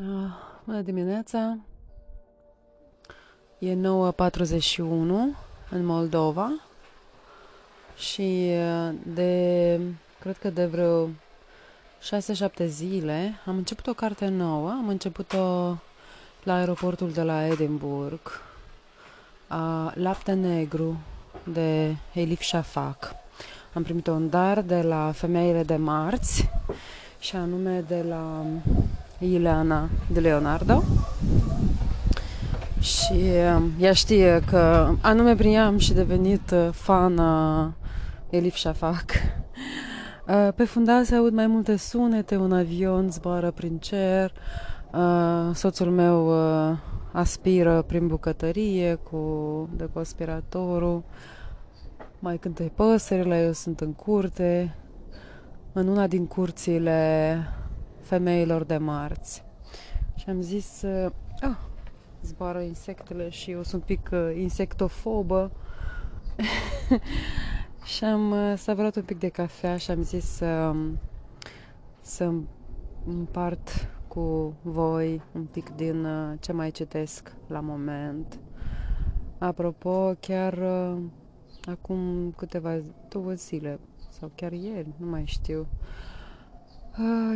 Uh, bună dimineața! E 9.41 în Moldova și uh, de, cred că de vreo 6-7 zile am început o carte nouă. Am început-o la aeroportul de la Edinburgh. Uh, Lapte Negru de Elif Shafak. Am primit un dar de la Femeile de Marți și anume de la Ileana de Leonardo. Și uh, ea știe că anume prin ea am și devenit uh, fana Elif Shafak. Uh, pe fundal se aud mai multe sunete, un avion zboară prin cer, soțul meu aspiră prin bucătărie cu deconspiratorul, mai cântă păsările, eu sunt în curte, în una din curțile femeilor de marți. Și am zis, uh, ah, zboară insectele și eu sunt un pic uh, insectofobă. și am uh, savurat un pic de cafea și am zis să, să împart cu voi un pic din uh, ce mai citesc la moment. Apropo, chiar uh, acum câteva două zile sau chiar ieri, nu mai știu, Uh,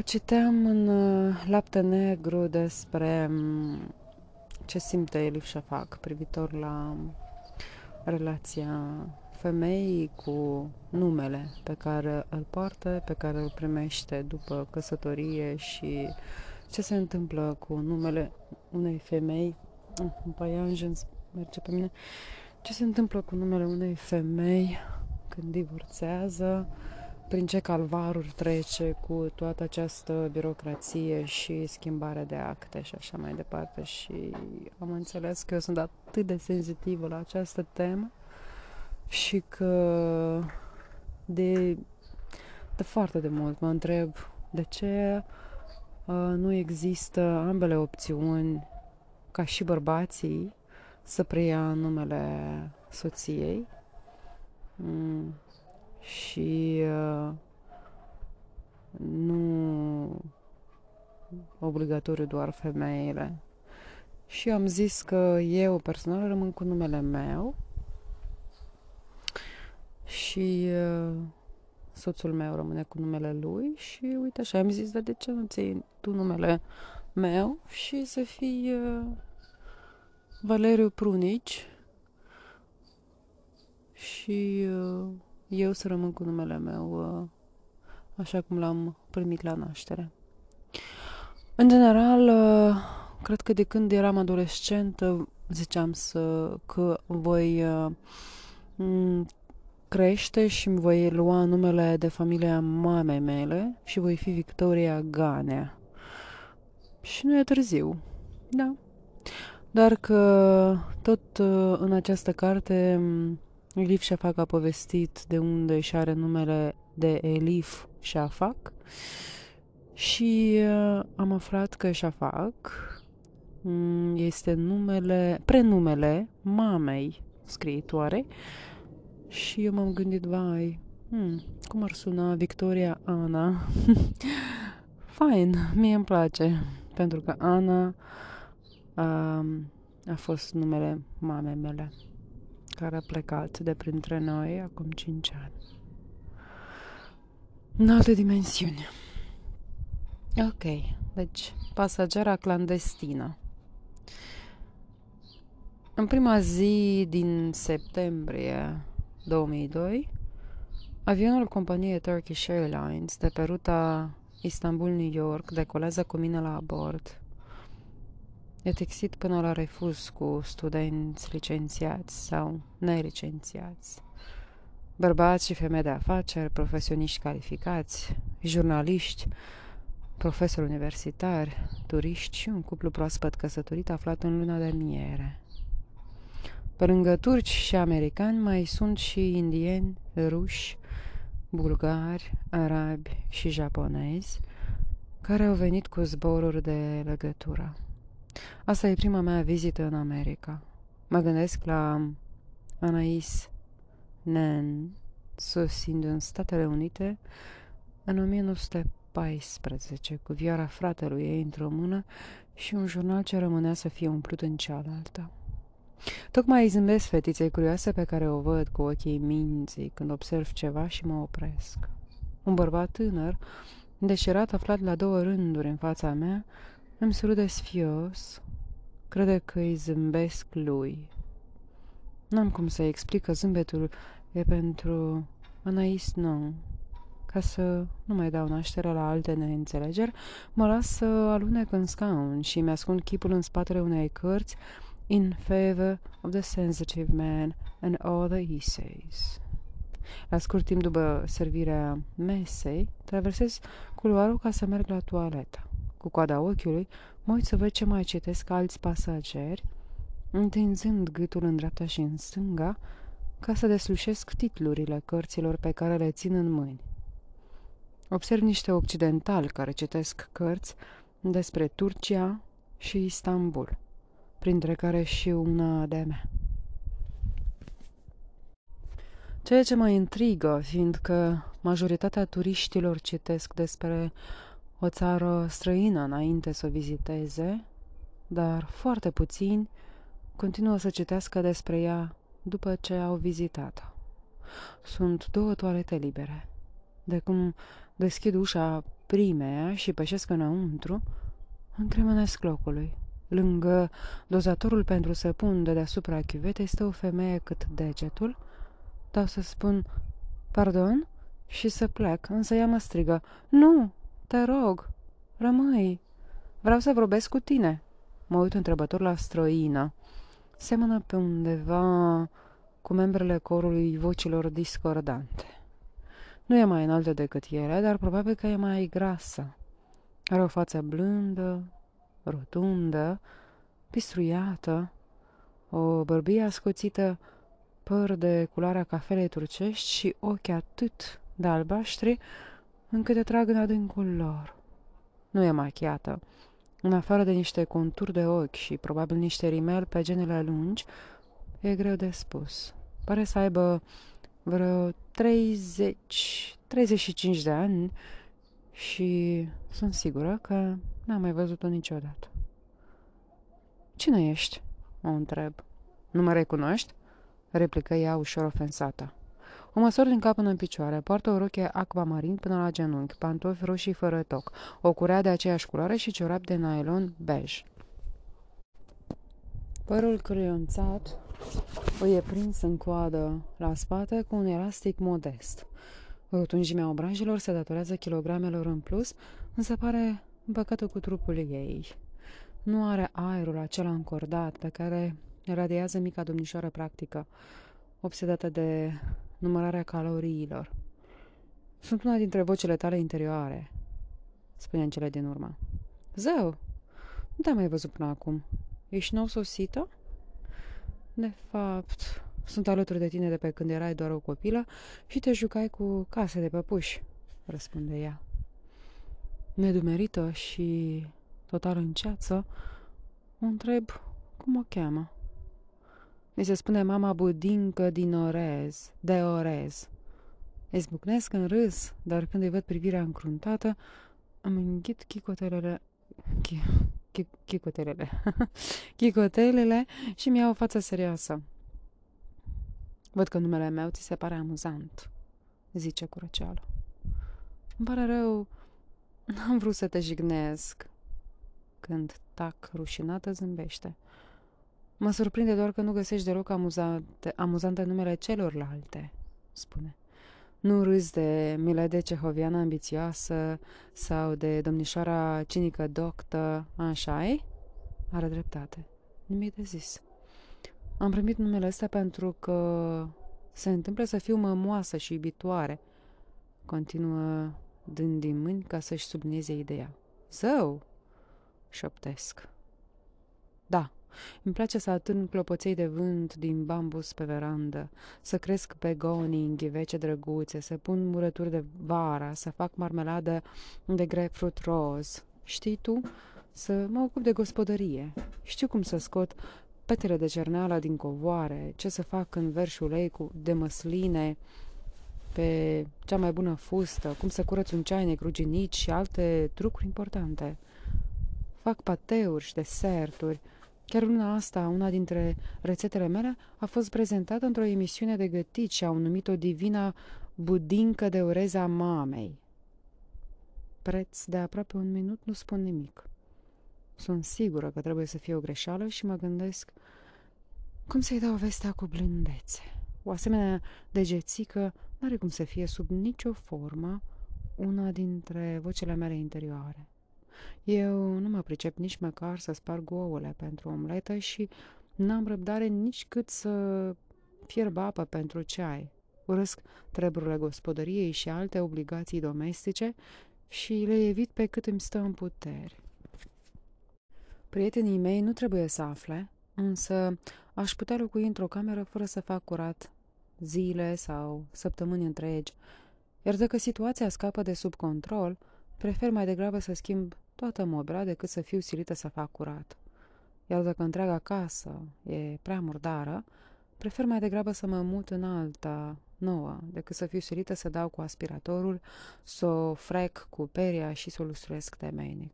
citeam în uh, Lapte Negru despre um, ce simte Elif Shafak privitor la relația femeii cu numele pe care îl poartă, pe care îl primește după căsătorie și ce se întâmplă cu numele unei femei. Uh, Paianjen merge pe mine. Ce se întâmplă cu numele unei femei când divorțează, prin ce calvaruri trece cu toată această birocrație și schimbare de acte și așa mai departe. Și am înțeles că eu sunt atât de senzitivă la această temă și că de, de foarte de mult mă întreb de ce uh, nu există ambele opțiuni ca și bărbații să preia numele soției. Mm și uh, nu obligatoriu doar femeile. Și am zis că eu personal rămân cu numele meu și uh, soțul meu rămâne cu numele lui și uite așa am zis, dar de ce nu ții tu numele meu și să fii uh, Valeriu Prunici și uh, eu să rămân cu numele meu uh, așa cum l-am primit la naștere. În general, uh, cred că de când eram adolescentă ziceam să, că voi uh, crește și îmi voi lua numele de familia mamei mele și voi fi Victoria Ganea. Și nu e târziu, da. Dar că tot în această carte Elif Shafak a povestit de unde își are numele de Elif Shafak și uh, am aflat că Shafak um, este numele, prenumele mamei scriitoare și eu m-am gândit, vai, hmm, cum ar suna Victoria Ana? Fine, mie îmi place, pentru că Ana um, a fost numele mamei mele care a plecat de printre noi acum 5 ani. În alte dimensiuni. Ok, deci pasagera clandestină. În prima zi din septembrie 2002, avionul companiei Turkish Airlines de pe ruta Istanbul-New York decolează cu mine la bord E textit până la refuz cu studenți licențiați sau nelicențiați. Bărbați și femei de afaceri, profesioniști calificați, jurnaliști, profesori universitari, turiști și un cuplu proaspăt căsătorit aflat în luna de miere. Pe lângă turci și americani mai sunt și indieni, ruși, bulgari, arabi și japonezi, care au venit cu zboruri de legătură. Asta e prima mea vizită în America. Mă gândesc la Anais Nen, sosind în Statele Unite în 1914, cu vioara fratelui ei într-o mână și un jurnal ce rămânea să fie umplut în cealaltă. Tocmai îi zâmbesc fetiței curioase pe care o văd cu ochii minții când observ ceva și mă opresc. Un bărbat tânăr, deșirat aflat la două rânduri în fața mea, îmi surâde sfios, crede că îi zâmbesc lui. N-am cum să explic că zâmbetul e pentru Anais non. Ca să nu mai dau naștere la alte neînțelegeri, mă las să alunec în scaun și mi-ascund chipul în spatele unei cărți in favor of the sensitive man and all the essays. La scurt timp după servirea mesei, traversez culoarul ca să merg la toaletă. Cu coada ochiului, mă uit să văd ce mai citesc alți pasageri, întinzând gâtul în dreapta și în stânga, ca să deslușesc titlurile cărților pe care le țin în mâini. Observ niște occidentali care citesc cărți despre Turcia și Istanbul, printre care și una de mea. Ceea ce mă intrigă, fiindcă majoritatea turiștilor citesc despre o țară străină înainte să o viziteze, dar foarte puțini continuă să citească despre ea după ce au vizitat-o. Sunt două toalete libere. De cum deschid ușa primeia și pășesc înăuntru, încremenesc locului. Lângă dozatorul pentru săpun de deasupra chiuvetei stă o femeie cât degetul, dau să spun, pardon, și să plec, însă ea mă strigă, nu, te rog, rămâi, vreau să vorbesc cu tine. Mă uit întrebător la străină. Semănă pe undeva cu membrele corului vocilor discordante. Nu e mai înaltă decât ele, dar probabil că e mai grasă. Are o față blândă, rotundă, pistruiată, o bărbie ascuțită, păr de culoarea cafelei turcești și ochi atât de albaștri, încât te trag în adâncul lor. Nu e machiată. În afară de niște conturi de ochi și probabil niște rimel pe genele lungi, e greu de spus. Pare să aibă vreo 30, 35 de ani și sunt sigură că n-am mai văzut-o niciodată. Cine ești? O întreb. Nu mă recunoști? Replică ea ușor ofensată. O măsor din cap până în picioare, poartă o rochie acvamarin până la genunchi, pantofi roșii fără toc, o curea de aceeași culoare și ciorap de nylon bej. Părul creionțat o e prins în coadă la spate cu un elastic modest. Rotunjimea obrajilor se datorează kilogramelor în plus, însă pare împăcată cu trupul ei. Nu are aerul acela încordat pe care radiază mica domnișoară practică, obsedată de numărarea caloriilor. Sunt una dintre vocile tale interioare, spune în cele din urmă. Zău, nu te-am mai văzut până acum. Ești nou sosită? De fapt, sunt alături de tine de pe când erai doar o copilă și te jucai cu case de păpuși, răspunde ea. Nedumerită și total în ceață, o întreb cum o cheamă. Mi se spune mama budincă din Orez, de Orez. Izbucnesc în râs, dar când îi văd privirea încruntată, îmi înghit chicotelele... Chi, chi, chicotelele... chicotelele și mi-au o față serioasă. Văd că numele meu ți se pare amuzant, zice cu răceală. Îmi pare rău, n-am vrut să te jignesc. Când tac rușinată zâmbește. Mă surprinde doar că nu găsești deloc amuzante, amuzante numele celorlalte, spune. Nu râzi de Milede Cehoviană ambițioasă sau de domnișoara cinică doctă, așa e? Are dreptate. Nimic de zis. Am primit numele ăsta pentru că se întâmplă să fiu mămoasă și iubitoare. Continuă dând din mâini ca să-și sublinieze ideea. Zău! Șoptesc. Da, îmi place să atârn clopoței de vânt din bambus pe verandă, să cresc begonii în ghivece drăguțe, să pun murături de vara, să fac marmeladă de grapefruit roz. Știi tu? Să mă ocup de gospodărie. Știu cum să scot petele de cerneală din covoare, ce să fac în verșul ei cu de măsline, pe cea mai bună fustă, cum să curăț un ceai necruginit și alte trucuri importante. Fac pateuri și deserturi. Chiar una asta, una dintre rețetele mele, a fost prezentată într-o emisiune de gătit și au numit-o divina budincă de ureza mamei. Preț de aproape un minut nu spun nimic. Sunt sigură că trebuie să fie o greșeală și mă gândesc cum să-i dau vestea cu blândețe. O asemenea degețică n-are cum să fie sub nicio formă una dintre vocile mele interioare. Eu nu mă pricep nici măcar să sparg ouăle pentru omletă și n-am răbdare nici cât să fierb apă pentru ceai. Urăsc treburile gospodăriei și alte obligații domestice și le evit pe cât îmi stă în putere. Prietenii mei nu trebuie să afle, însă aș putea locui într-o cameră fără să fac curat zile sau săptămâni întregi, iar dacă situația scapă de sub control, prefer mai degrabă să schimb toată mobila decât să fiu silită să fac curat. Iar dacă întreaga casă e prea murdară, prefer mai degrabă să mă mut în alta nouă, decât să fiu silită să dau cu aspiratorul, să o frec cu peria și să o lustruiesc temeinic.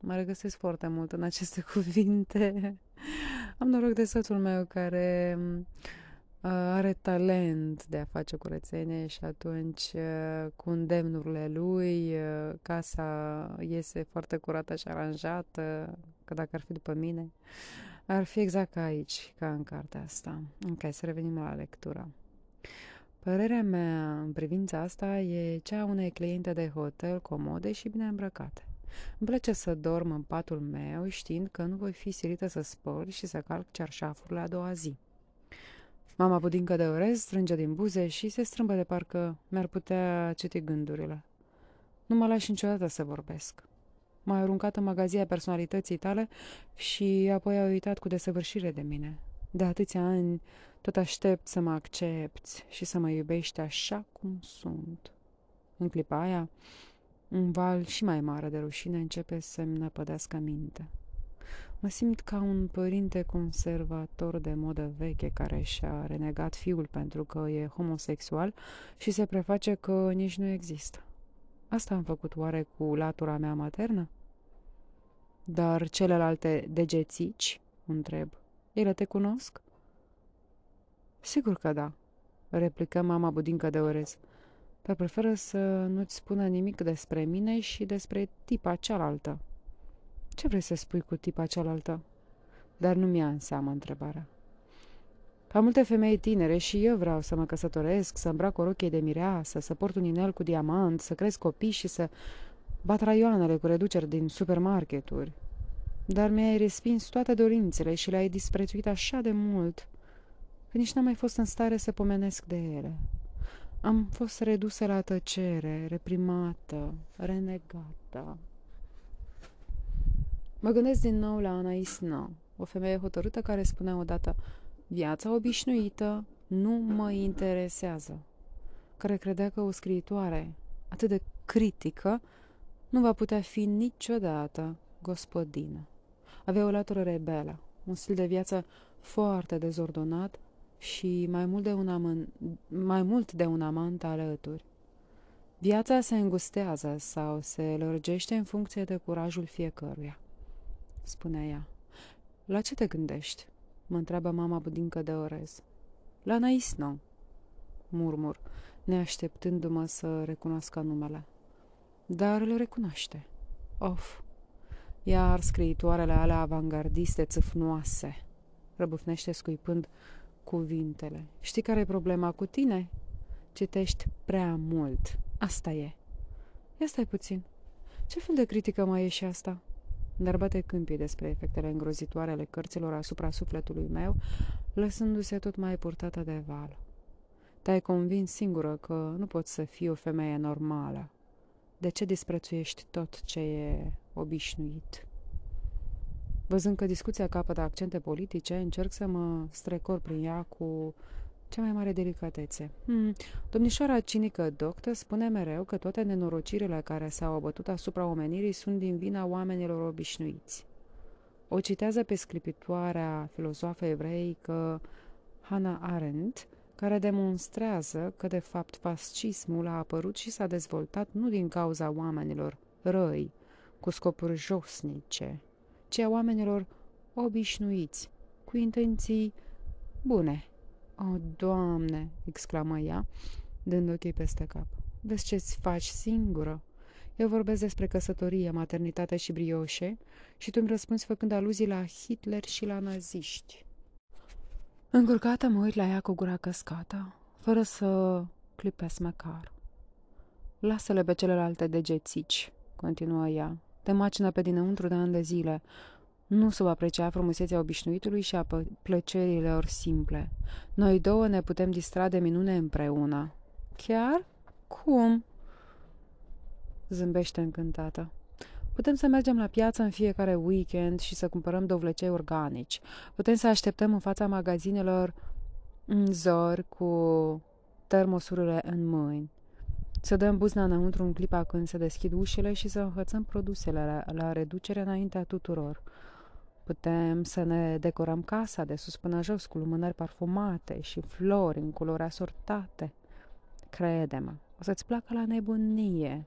Mă regăsesc foarte mult în aceste cuvinte. Am noroc de soțul meu care are talent de a face curățenie și atunci cu îndemnurile lui casa iese foarte curată și aranjată, că dacă ar fi după mine, ar fi exact ca aici, ca în cartea asta. Ok, să revenim la lectură. Părerea mea în privința asta e cea a unei cliente de hotel comode și bine îmbrăcate. Îmi place să dorm în patul meu știind că nu voi fi silită să spăl și să calc cearșafurile a doua zi. Mama budincă de orez strânge din buze și se strâmbă de parcă mi-ar putea citi gândurile. Nu mă lași niciodată să vorbesc. M-a aruncat în magazia personalității tale și apoi a uitat cu desăvârșire de mine. De atâția ani tot aștept să mă accepti și să mă iubești așa cum sunt. În clipa aia, un val și mai mare de rușine începe să-mi năpădească minte. Mă simt ca un părinte conservator de modă veche care și-a renegat fiul pentru că e homosexual și se preface că nici nu există. Asta am făcut oare cu latura mea maternă? Dar celelalte degețici, întreb, ele te cunosc? Sigur că da, replică mama budincă de orez, dar preferă să nu-ți spună nimic despre mine și despre tipa cealaltă. Ce vrei să spui cu tipa cealaltă? Dar nu mi-a în seamă întrebarea. Ca multe femei tinere și eu vreau să mă căsătoresc, să îmbrac o rochie de mireasă, să port un inel cu diamant, să cresc copii și să bat raioanele cu reduceri din supermarketuri. Dar mi-ai respins toate dorințele și le-ai disprețuit așa de mult că nici n-am mai fost în stare să pomenesc de ele. Am fost redusă la tăcere, reprimată, renegată. Mă gândesc din nou la Anais No, o femeie hotărâtă care spunea odată Viața obișnuită nu mă interesează, care credea că o scriitoare atât de critică nu va putea fi niciodată gospodină. Avea o latură rebelă, un stil de viață foarte dezordonat și mai mult de un, amân, mai mult de un amant alături. Viața se îngustează sau se lărgește în funcție de curajul fiecăruia, spunea ea. La ce te gândești? mă întreabă mama budincă de orez. La Naisno, murmur, neașteptându-mă să recunoască numele. Dar îl recunoaște. Of, iar scriitoarele alea avangardiste țâfnoase, răbufnește scuipând cuvintele. Știi care e problema cu tine? Citești prea mult. Asta e. Ia stai puțin. Ce fel de critică mai e și asta? Dar bate câmpii despre efectele îngrozitoare ale cărților asupra sufletului meu, lăsându-se tot mai purtată de val. Te-ai convins singură că nu poți să fii o femeie normală. De ce disprețuiești tot ce e obișnuit? Văzând că discuția capătă accente politice, încerc să mă strecor prin ea cu cea mai mare delicatețe. Hmm. Domnișoara cinică doctă spune mereu că toate nenorocirile care s-au abătut asupra omenirii sunt din vina oamenilor obișnuiți. O citează pe sclipitoarea filozofă evreică Hannah Arendt, care demonstrează că, de fapt, fascismul a apărut și s-a dezvoltat nu din cauza oamenilor răi, cu scopuri josnice, ci a oamenilor obișnuiți, cu intenții bune. O, Doamne!" exclamă ea, dând ochii peste cap. Vezi ce-ți faci singură? Eu vorbesc despre căsătorie, maternitate și brioșe și tu îmi răspunzi făcând aluzii la Hitler și la naziști. Încurcată mă uit la ea cu gura căscată, fără să clipesc măcar. Lasă-le pe celelalte degețici, continuă ea. Te macină pe dinăuntru de ani de zile. Nu sub aprecia frumusețea obișnuitului și a plăcerilor simple. Noi două ne putem distra de minune împreună. Chiar? Cum? Zâmbește încântată. Putem să mergem la piață în fiecare weekend și să cumpărăm dovlecei organici. Putem să așteptăm în fața magazinelor în zor cu termosurile în mâini. Să dăm buzna înăuntru în clipa când se deschid ușile și să înhățăm produsele la, la reducere înaintea tuturor. Putem să ne decorăm casa de sus până jos cu lumânări parfumate și flori în culori asortate. Crede-mă, o să-ți placă la nebunie.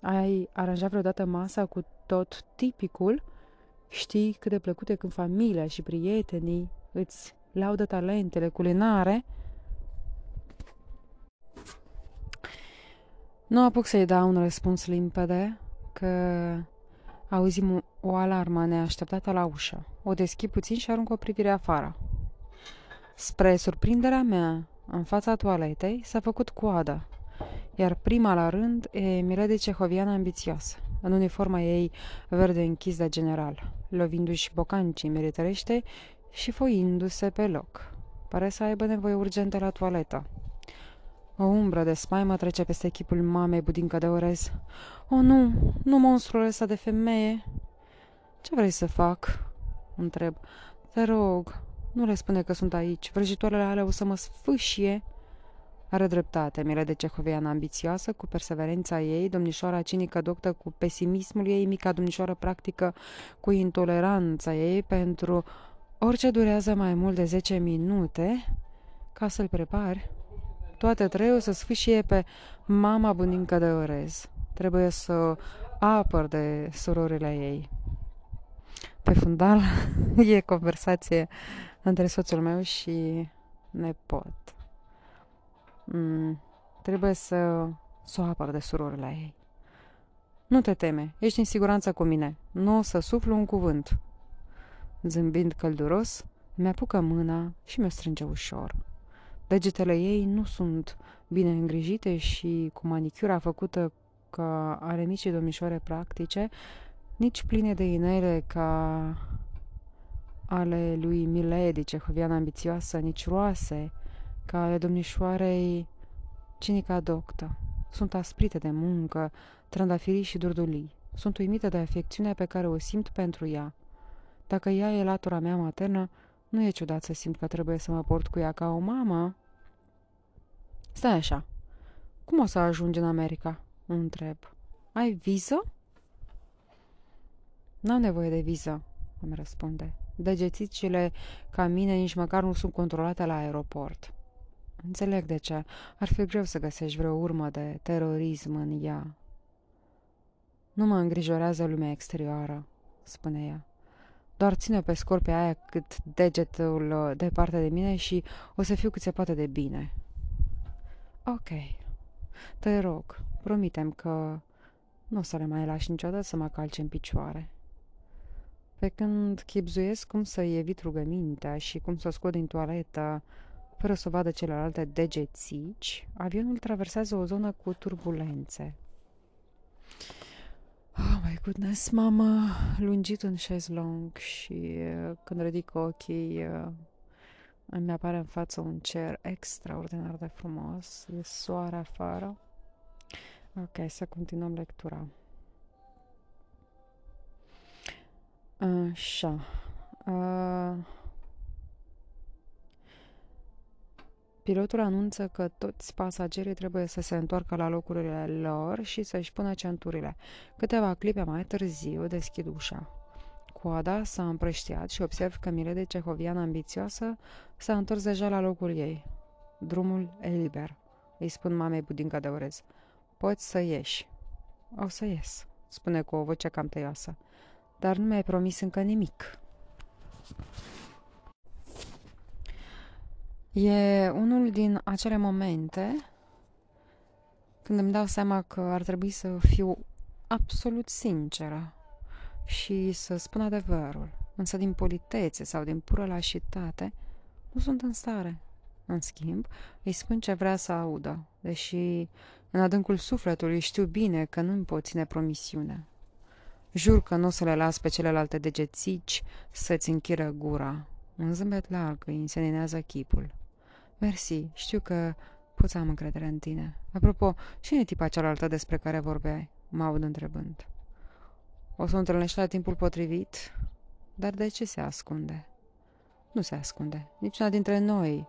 Ai aranjat vreodată masa cu tot tipicul? Știi cât de plăcute când familia și prietenii îți laudă talentele culinare? Nu apuc să-i dau un răspuns limpede, că auzim o alarmă neașteptată la ușă. O deschid puțin și arunc o privire afară. Spre surprinderea mea, în fața toaletei s-a făcut coadă, iar prima la rând e Milady Cehoviana ambițioasă, în uniforma ei verde închis de general, lovindu-și bocancii meritărește și foindu-se pe loc. Pare să aibă nevoie urgentă la toaletă. O umbră de spaimă trece peste echipul mamei budincă de orez. O, nu, nu monstrul ăsta de femeie. Ce vrei să fac? Întreb. Te rog, nu le spune că sunt aici. Vrăjitoarele alea o să mă sfâșie. Are dreptate, Mire de Cehovian ambițioasă, cu perseverența ei, domnișoara cinică doctă cu pesimismul ei, mica domnișoară practică cu intoleranța ei pentru orice durează mai mult de 10 minute ca să-l prepari. Toate trei o să sfâșie pe mama bunică de orez. Trebuie să apăr de surorile ei. Pe fundal e conversație între soțul meu și nepot. Mm, trebuie să, să o apăr de surorile ei. Nu te teme, ești în siguranță cu mine. Nu o să suflu un cuvânt. Zâmbind călduros, mi-apucă mâna și mi-o strânge ușor. Degetele ei nu sunt bine îngrijite și cu manicura făcută ca are micii domnișoare practice, nici pline de inele ca ale lui Milady, cehoviana ambițioasă, nici roase, ca ale domnișoarei cinica doctă. Sunt asprite de muncă, trandafirii și durdulii. Sunt uimită de afecțiunea pe care o simt pentru ea. Dacă ea e latura mea maternă, nu e ciudat să simt că trebuie să mă port cu ea ca o mamă. Stai așa. Cum o să ajungi în America? Întreb. Ai viză? N-am nevoie de viză, îmi răspunde. Degețicile ca mine nici măcar nu sunt controlate la aeroport. Înțeleg de ce. Ar fi greu să găsești vreo urmă de terorism în ea. Nu mă îngrijorează lumea exterioară, spune ea. Doar ține pe scorpia aia cât degetul uh, departe de mine și o să fiu cât se poate de bine. Ok. Te rog, promitem că nu o să le mai lași niciodată să mă calce în picioare. Pe când chipzuiesc cum să-i evit rugămintea și cum să o scot din toaletă fără să o vadă celelalte degețici, avionul traversează o zonă cu turbulențe. Oh my goodness, m-am lungit în șezlong și uh, când ridic ochii uh, îmi apare în față un cer extraordinar de frumos, e soare afară. Ok, să continuăm lectura. Așa. Uh, pilotul anunță că toți pasagerii trebuie să se întoarcă la locurile lor și să-și pună centurile. Câteva clipe mai târziu deschid ușa. Coada s-a împrăștiat și observ că Milede Cehovian ambițioasă s-a întors deja la locul ei. Drumul e liber, îi spun mamei budinca de orez. Poți să ieși. O să ies, spune cu o voce cam tăioasă. Dar nu mi-ai promis încă nimic. E unul din acele momente când îmi dau seama că ar trebui să fiu absolut sinceră și să spun adevărul, însă din politețe sau din pură lașitate nu sunt în stare. În schimb, îi spun ce vrea să audă, deși în adâncul sufletului știu bine că nu-mi pot ține promisiune. Jur că nu o să le las pe celelalte degețici să-ți închiră gura. Un zâmbet larg îi înseninează chipul. Mersi, știu că pot să am încredere în tine. Apropo, cine e tipa cealaltă despre care vorbeai? Mă aud întrebând. O să o întâlnești la timpul potrivit? Dar de ce se ascunde? Nu se ascunde. Niciuna dintre noi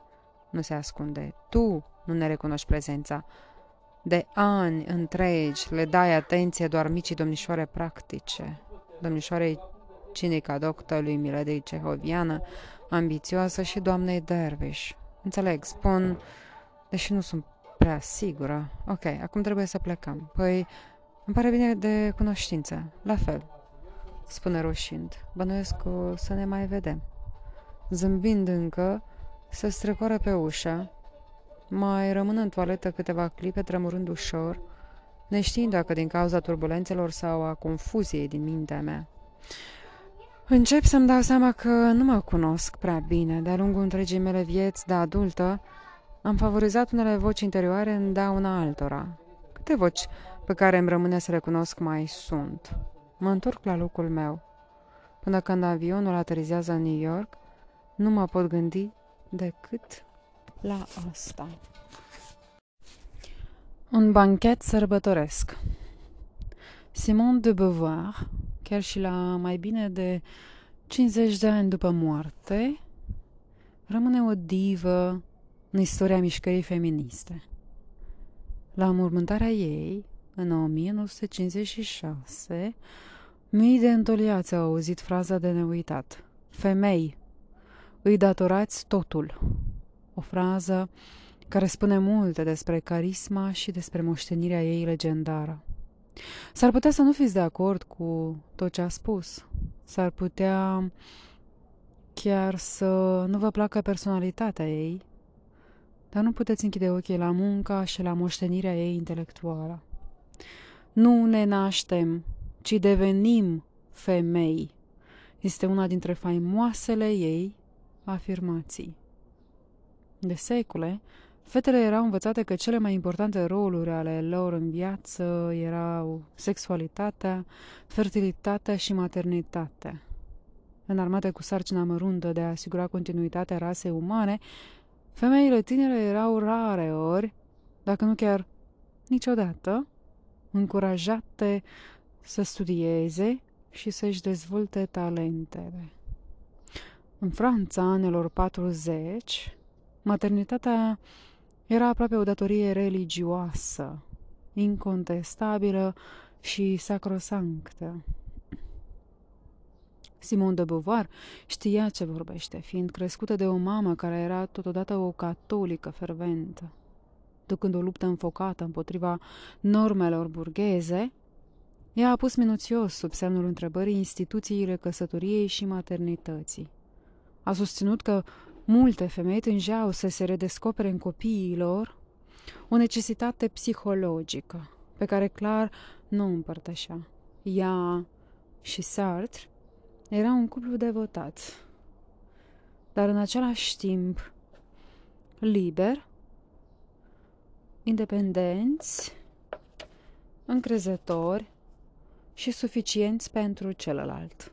nu se ascunde. Tu nu ne recunoști prezența. De ani întregi le dai atenție doar micii domnișoare practice. Domnișoarei cinica doctorului Miledei Cehoviană, ambițioasă și doamnei Dervish. Înțeleg, spun, deși nu sunt prea sigură. Ok, acum trebuie să plecăm. Păi, îmi pare bine de cunoștință. La fel, spune roșind. Bănuiesc că să ne mai vedem. Zâmbind încă, se strecoară pe ușă, mai rămân în toaletă câteva clipe tremurând ușor, neștiind dacă din cauza turbulențelor sau a confuziei din mintea mea. Încep să-mi dau seama că nu mă cunosc prea bine. De-a lungul întregii mele vieți de adultă, am favorizat unele voci interioare în dauna altora. Câte voci pe care îmi rămâne să recunosc mai sunt? Mă întorc la locul meu. Până când avionul aterizează în New York, nu mă pot gândi decât la asta. Un banchet sărbătoresc Simone de Beauvoir, chiar și la mai bine de 50 de ani după moarte, rămâne o divă în istoria mișcării feministe. La mormântarea ei, în 1956, mii de întoliați au auzit fraza de neuitat. Femei, îi datorați totul. O frază care spune multe despre carisma și despre moștenirea ei legendară. S-ar putea să nu fiți de acord cu tot ce a spus. S-ar putea chiar să nu vă placă personalitatea ei, dar nu puteți închide ochii la munca și la moștenirea ei intelectuală. Nu ne naștem, ci devenim femei. Este una dintre faimoasele ei afirmații. De secole, fetele erau învățate că cele mai importante roluri ale lor în viață erau sexualitatea, fertilitatea și maternitatea. Înarmate cu sarcina măruntă de a asigura continuitatea rasei umane, femeile tinere erau rare ori, dacă nu chiar niciodată, încurajate să studieze și să-și dezvolte talentele. În Franța, anilor 40, maternitatea era aproape o datorie religioasă, incontestabilă și sacrosanctă. Simon de Beauvoir știa ce vorbește, fiind crescută de o mamă care era totodată o catolică ferventă. Ducând o luptă înfocată împotriva normelor burgheze, ea a pus minuțios sub semnul întrebării instituțiile căsătoriei și maternității. A susținut că multe femei tângeau să se redescopere în copiii lor o necesitate psihologică, pe care clar nu o împărtășea. Ea și Sartre era un cuplu devotat, dar în același timp liber, independenți, încrezători și suficienți pentru celălalt.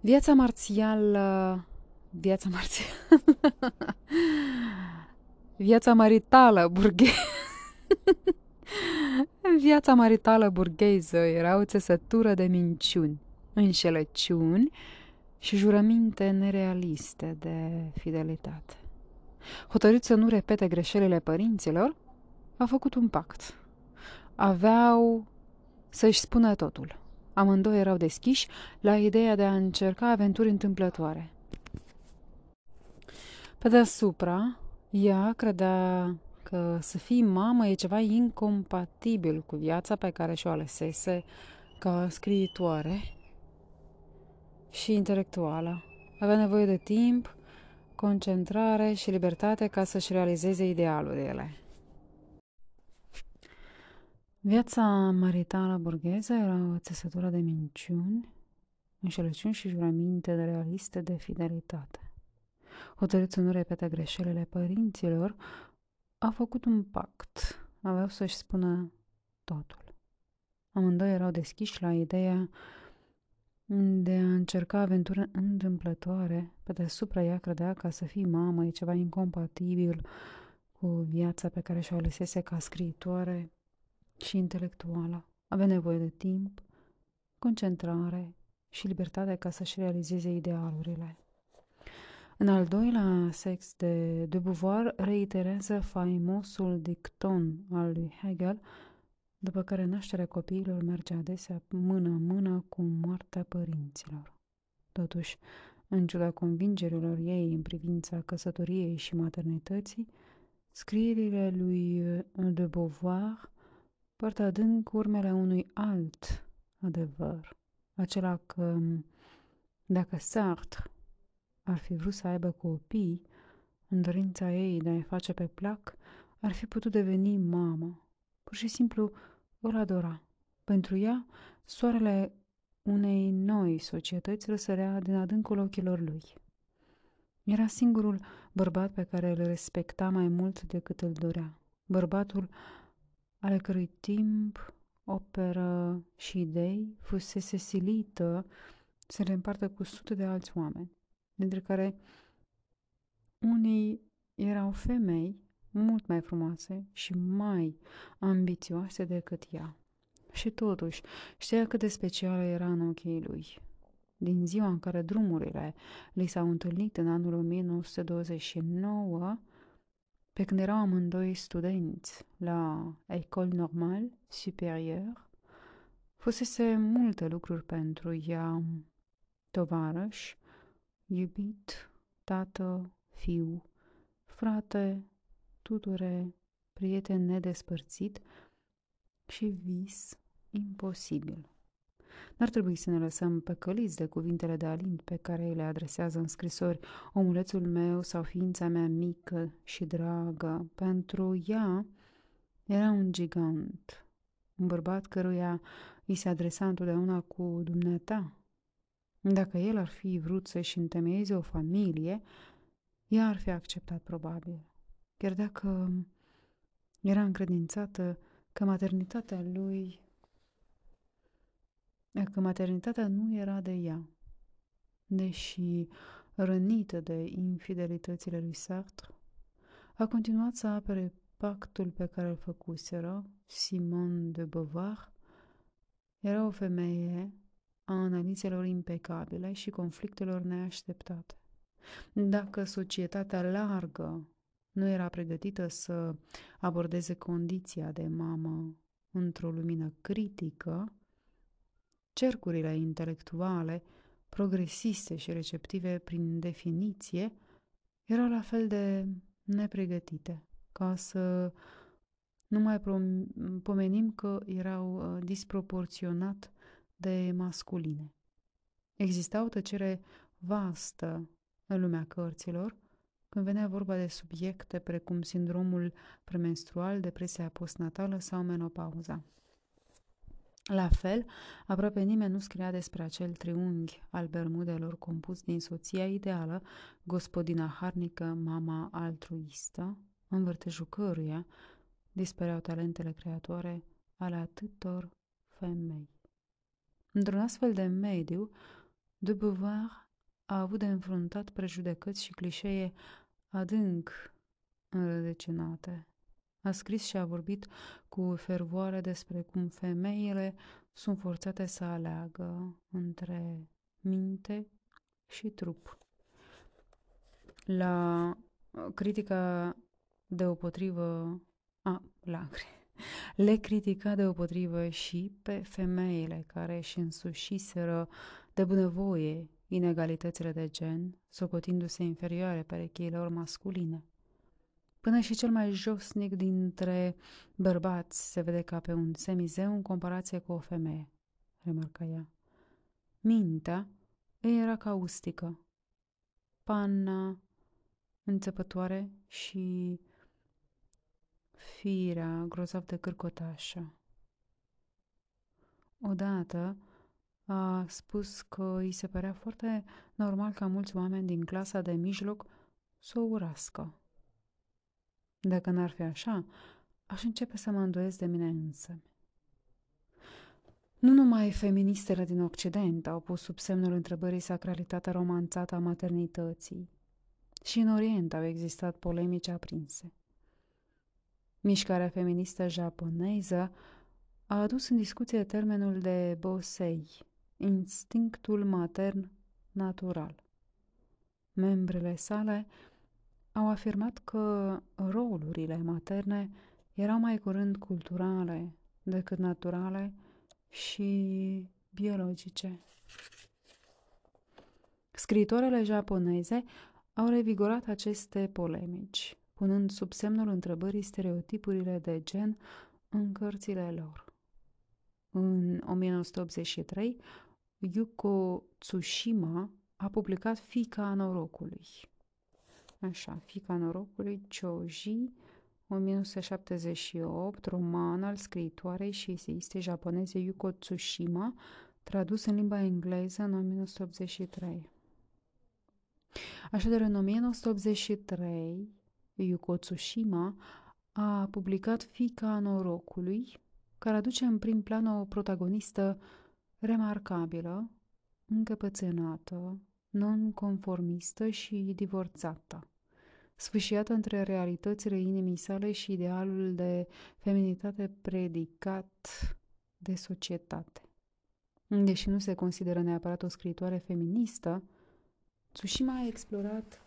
Viața marțială... Viața marțială... Viața maritală burgheză... Viața maritală burgheză era o țesătură de minciuni, înșelăciuni și jurăminte nerealiste de fidelitate. Hotărât să nu repete greșelile părinților, a făcut un pact. Aveau să-și spună totul. Amândoi erau deschiși la ideea de a încerca aventuri întâmplătoare. Pe deasupra, ea credea că să fii mamă e ceva incompatibil cu viața pe care și-o alesese ca scriitoare și intelectuală. Avea nevoie de timp, concentrare și libertate ca să-și realizeze idealurile. Viața maritală burgheză era o țesătură de minciuni, înșelăciuni și jurăminte de realiste de fidelitate. Hotărât să nu repete greșelile părinților, a făcut un pact. Aveau să-și spună totul. Amândoi erau deschiși la ideea de a încerca aventură întâmplătoare. Pe deasupra ea credea ca să fii mamă e ceva incompatibil cu viața pe care și-o alesese ca scriitoare și intelectuală. Avea nevoie de timp, concentrare și libertate ca să-și realizeze idealurile. În al doilea sex de de Beauvoir reiterează faimosul dicton al lui Hegel, după care nașterea copiilor merge adesea mână-mână cu moartea părinților. Totuși, în ciuda convingerilor ei în privința căsătoriei și maternității, scrierile lui de Beauvoir poartă adânc urmele unui alt adevăr, acela că dacă Sartre ar fi vrut să aibă copii, în dorința ei de a-i face pe plac, ar fi putut deveni mamă. Pur și simplu îl adora. Pentru ea, soarele unei noi societăți răsărea din adâncul ochilor lui. Era singurul bărbat pe care îl respecta mai mult decât îl dorea. Bărbatul ale cărui timp, operă și idei fusese silită să le împartă cu sute de alți oameni, dintre care unii erau femei mult mai frumoase și mai ambițioase decât ea. Și totuși știa cât de specială era în ochii lui. Din ziua în care drumurile li s-au întâlnit în anul 1929, pe când erau amândoi studenți la École Normale Supérieure, fusese multe lucruri pentru ea, tovarăș, iubit, tată, fiu, frate, tuture, prieten nedespărțit și vis imposibil. N-ar trebui să ne lăsăm păcăliți de cuvintele de alint pe care îi le adresează în scrisori omulețul meu sau ființa mea mică și dragă. Pentru ea era un gigant, un bărbat căruia îi se adresa întotdeauna cu dumneata. Dacă el ar fi vrut să-și întemeieze o familie, ea ar fi acceptat probabil. Chiar dacă era încredințată că maternitatea lui că maternitatea nu era de ea, deși rănită de infidelitățile lui Sartre, a continuat să apere pactul pe care îl făcuseră Simone de Beauvoir. Era o femeie a analizelor impecabile și conflictelor neașteptate. Dacă societatea largă nu era pregătită să abordeze condiția de mamă într-o lumină critică, cercurile intelectuale, progresiste și receptive prin definiție, erau la fel de nepregătite, ca să nu mai pomenim că erau uh, disproporționat de masculine. Exista o tăcere vastă în lumea cărților, când venea vorba de subiecte precum sindromul premenstrual, depresia postnatală sau menopauza. La fel, aproape nimeni nu scria despre acel triunghi al Bermudelor compus din soția ideală, gospodina harnică, mama altruistă, în vârtejul căruia dispăreau talentele creatoare ale atâtor femei. Într-un astfel de mediu, de Beauvoir a avut de înfruntat prejudecăți și clișee adânc înrădăcinate. A scris și a vorbit cu fervoare despre cum femeile sunt forțate să aleagă între minte și trup. La critica deopotrivă, a, la, le critica deopotrivă și pe femeile care își însușiseră de bunăvoie inegalitățile de gen, socotindu-se inferioare perecheilor masculine. Până și cel mai josnic dintre bărbați se vede ca pe un semizeu în comparație cu o femeie, remarca ea. Mintea ei era caustică, panna înțepătoare și firea grozav de cârcotașă. Odată a spus că îi se părea foarte normal ca mulți oameni din clasa de mijloc să o urască. Dacă n-ar fi așa, aș începe să mă îndoiesc de mine însă. Nu numai feministele din Occident au pus sub semnul întrebării sacralitatea romanțată a maternității. Și în Orient au existat polemici aprinse. Mișcarea feministă japoneză a adus în discuție termenul de bosei, instinctul matern natural. Membrele sale au afirmat că rolurile materne erau mai curând culturale decât naturale și biologice. Scritoarele japoneze au revigorat aceste polemici, punând sub semnul întrebării stereotipurile de gen în cărțile lor. În 1983, Yuko Tsushima a publicat Fica norocului. Așa, Fica norocului, Choji, 1978, roman al scriitoarei și eseiste japoneze Yuko Tsushima, tradus în limba engleză în 1983. Așadar, în 1983, Yuko Tsushima a publicat Fica norocului, care aduce în prim plan o protagonistă remarcabilă, încăpățânată, nonconformistă și divorțată, sfâșiată între realitățile inimii sale și idealul de feminitate predicat de societate. Deși nu se consideră neapărat o scritoare feministă, Tsushima a explorat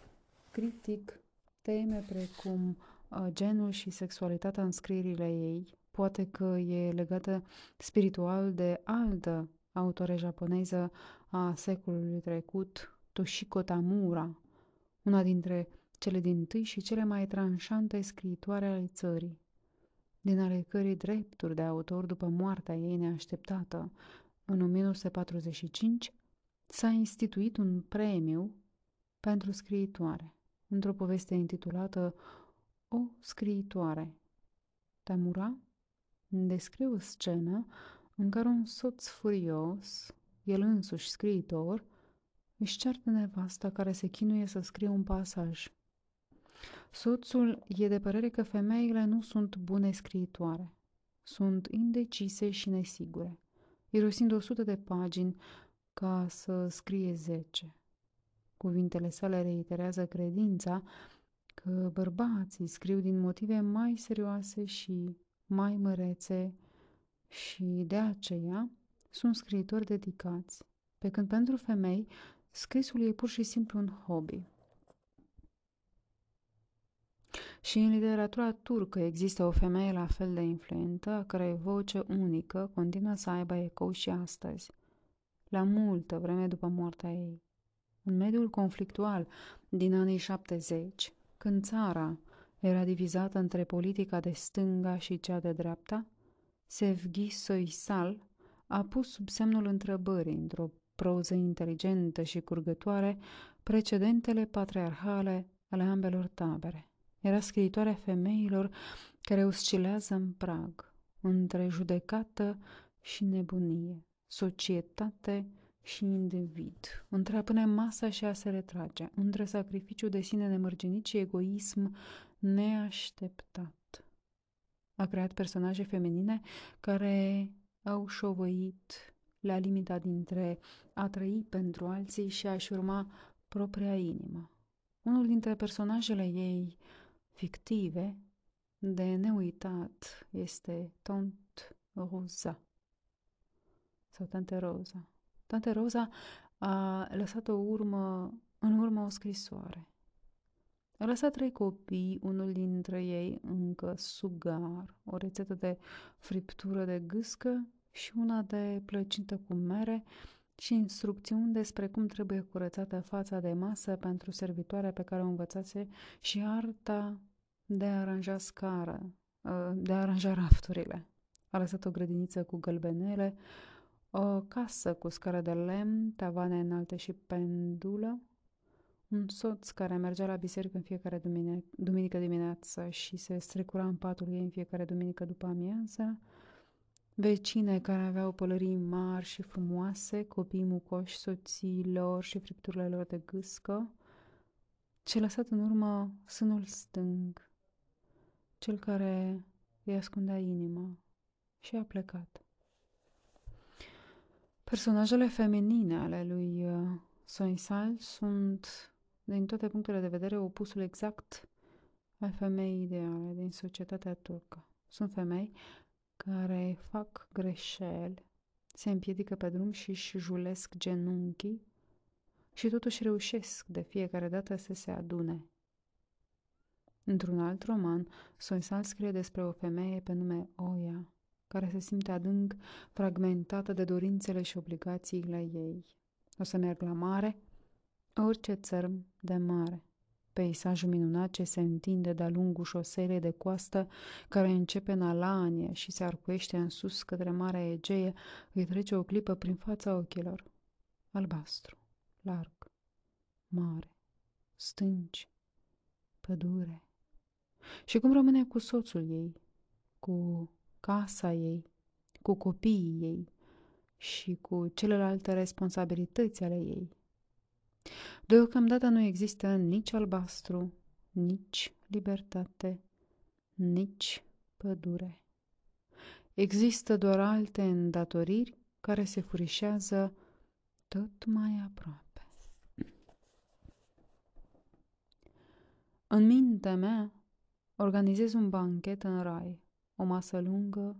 critic teme precum uh, genul și sexualitatea în scrierile ei, poate că e legată spiritual de altă autore japoneză a secolului trecut, Toshiko Tamura, una dintre cele din tâi și cele mai tranșante scriitoare ale țării, din ale cărei drepturi de autor după moartea ei neașteptată, în 1945, s-a instituit un premiu pentru scriitoare, într-o poveste intitulată O scriitoare. Tamura descrie o scenă în care un soț furios, el însuși scriitor, își ceartă nevasta care se chinuie să scrie un pasaj. Soțul e de părere că femeile nu sunt bune scriitoare. Sunt indecise și nesigure, irosind o sută de pagini ca să scrie zece. Cuvintele sale reiterează credința că bărbații scriu din motive mai serioase și mai mărețe și de aceea sunt scriitori dedicați, pe când pentru femei scrisul e pur și simplu un hobby. Și în literatura turcă există o femeie la fel de influentă, a cărei voce unică continuă să aibă ecou și astăzi, la multă vreme după moartea ei. În mediul conflictual din anii 70, când țara era divizată între politica de stânga și cea de dreapta, Sevghi Soisal a pus sub semnul întrebării, într-o proză inteligentă și curgătoare, precedentele patriarhale ale ambelor tabere. Era scriitoarea femeilor care oscilează în prag, între judecată și nebunie, societate și individ, între a pune masa și a se retrage, între sacrificiu de sine nemărginit și egoism neașteptat. A creat personaje feminine care au șovăit la limita dintre a trăi pentru alții și a-și urma propria inimă. Unul dintre personajele ei fictive, de neuitat, este Tante Rosa sau Tante Rosa. Tante Rosa a lăsat o urmă, în urmă o scrisoare. A lăsat trei copii, unul dintre ei încă sugar, o rețetă de friptură de gâscă și una de plăcintă cu mere și instrucțiuni despre cum trebuie curățată fața de masă pentru servitoarea pe care o învățase și arta de a aranja scară, uh, de a aranja rafturile. A lăsat o grădiniță cu gălbenele, o casă cu scară de lemn, tavane înalte și pendulă, un soț care mergea la biserică în fiecare dumine- duminică dimineață și se strecura în patul ei în fiecare duminică după amiază, vecine care aveau pălării mari și frumoase, copii mucoși, soțiilor și fripturile lor de gâscă, ce lăsat în urmă sânul stâng, cel care îi ascundea inima și a plecat. Personajele feminine ale lui uh, Soisal sunt, din toate punctele de vedere, opusul exact al femeii ideale din societatea turcă. Sunt femei care fac greșeli, se împiedică pe drum și își julesc genunchii și totuși reușesc de fiecare dată să se adune. Într-un alt roman, Soisal scrie despre o femeie pe nume Oia, care se simte adânc fragmentată de dorințele și obligațiile ei. O să merg la mare, orice țărm de mare. Peisajul minunat ce se întinde de-a lungul șoselei de coastă care începe în Alanie și se arcuiește în sus către Marea Egee, îi trece o clipă prin fața ochilor. Albastru, larg, mare, stânci, pădure. Și cum rămâne cu soțul ei, cu casa ei, cu copiii ei și cu celelalte responsabilități ale ei. Deocamdată nu există nici albastru, nici libertate, nici pădure. Există doar alte îndatoriri care se furișează tot mai aproape. În mintea mea organizez un banchet în rai, o masă lungă,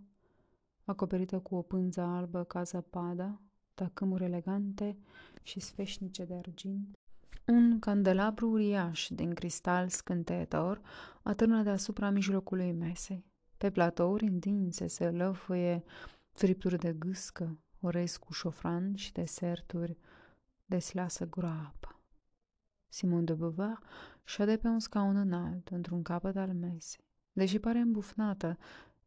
acoperită cu o pânză albă ca zăpada, tacâmuri elegante și sfeșnice de argint. Un candelabru uriaș din cristal scântetor atârnă deasupra mijlocului mesei. Pe platouri întinse se lăfăie fripturi de gâscă, orez cu șofran și deserturi de slasă groapă. Simon de Beauvoir șade pe un scaun înalt, într-un capăt al mesei. Deși pare îmbufnată,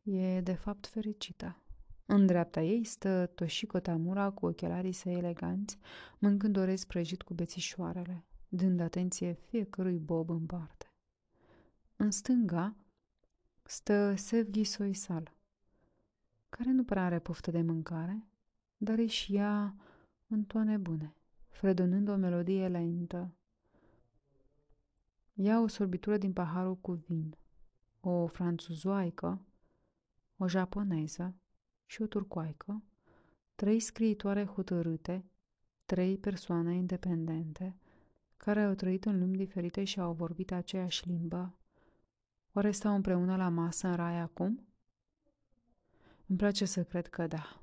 e de fapt fericită. În dreapta ei stă Toshiko Tamura cu ochelarii săi eleganți, mâncând orez prăjit cu bețișoarele, dând atenție fiecărui bob în parte. În stânga stă Sevgi Soisal, care nu prea are poftă de mâncare, dar își ia în toane bune, fredonând o melodie lentă. Ia o sorbitură din paharul cu vin o franțuzoaică, o japoneză și o turcoaică, trei scriitoare hotărâte, trei persoane independente, care au trăit în lumi diferite și au vorbit aceeași limbă. Oare stau împreună la masă în rai acum? Îmi place să cred că da.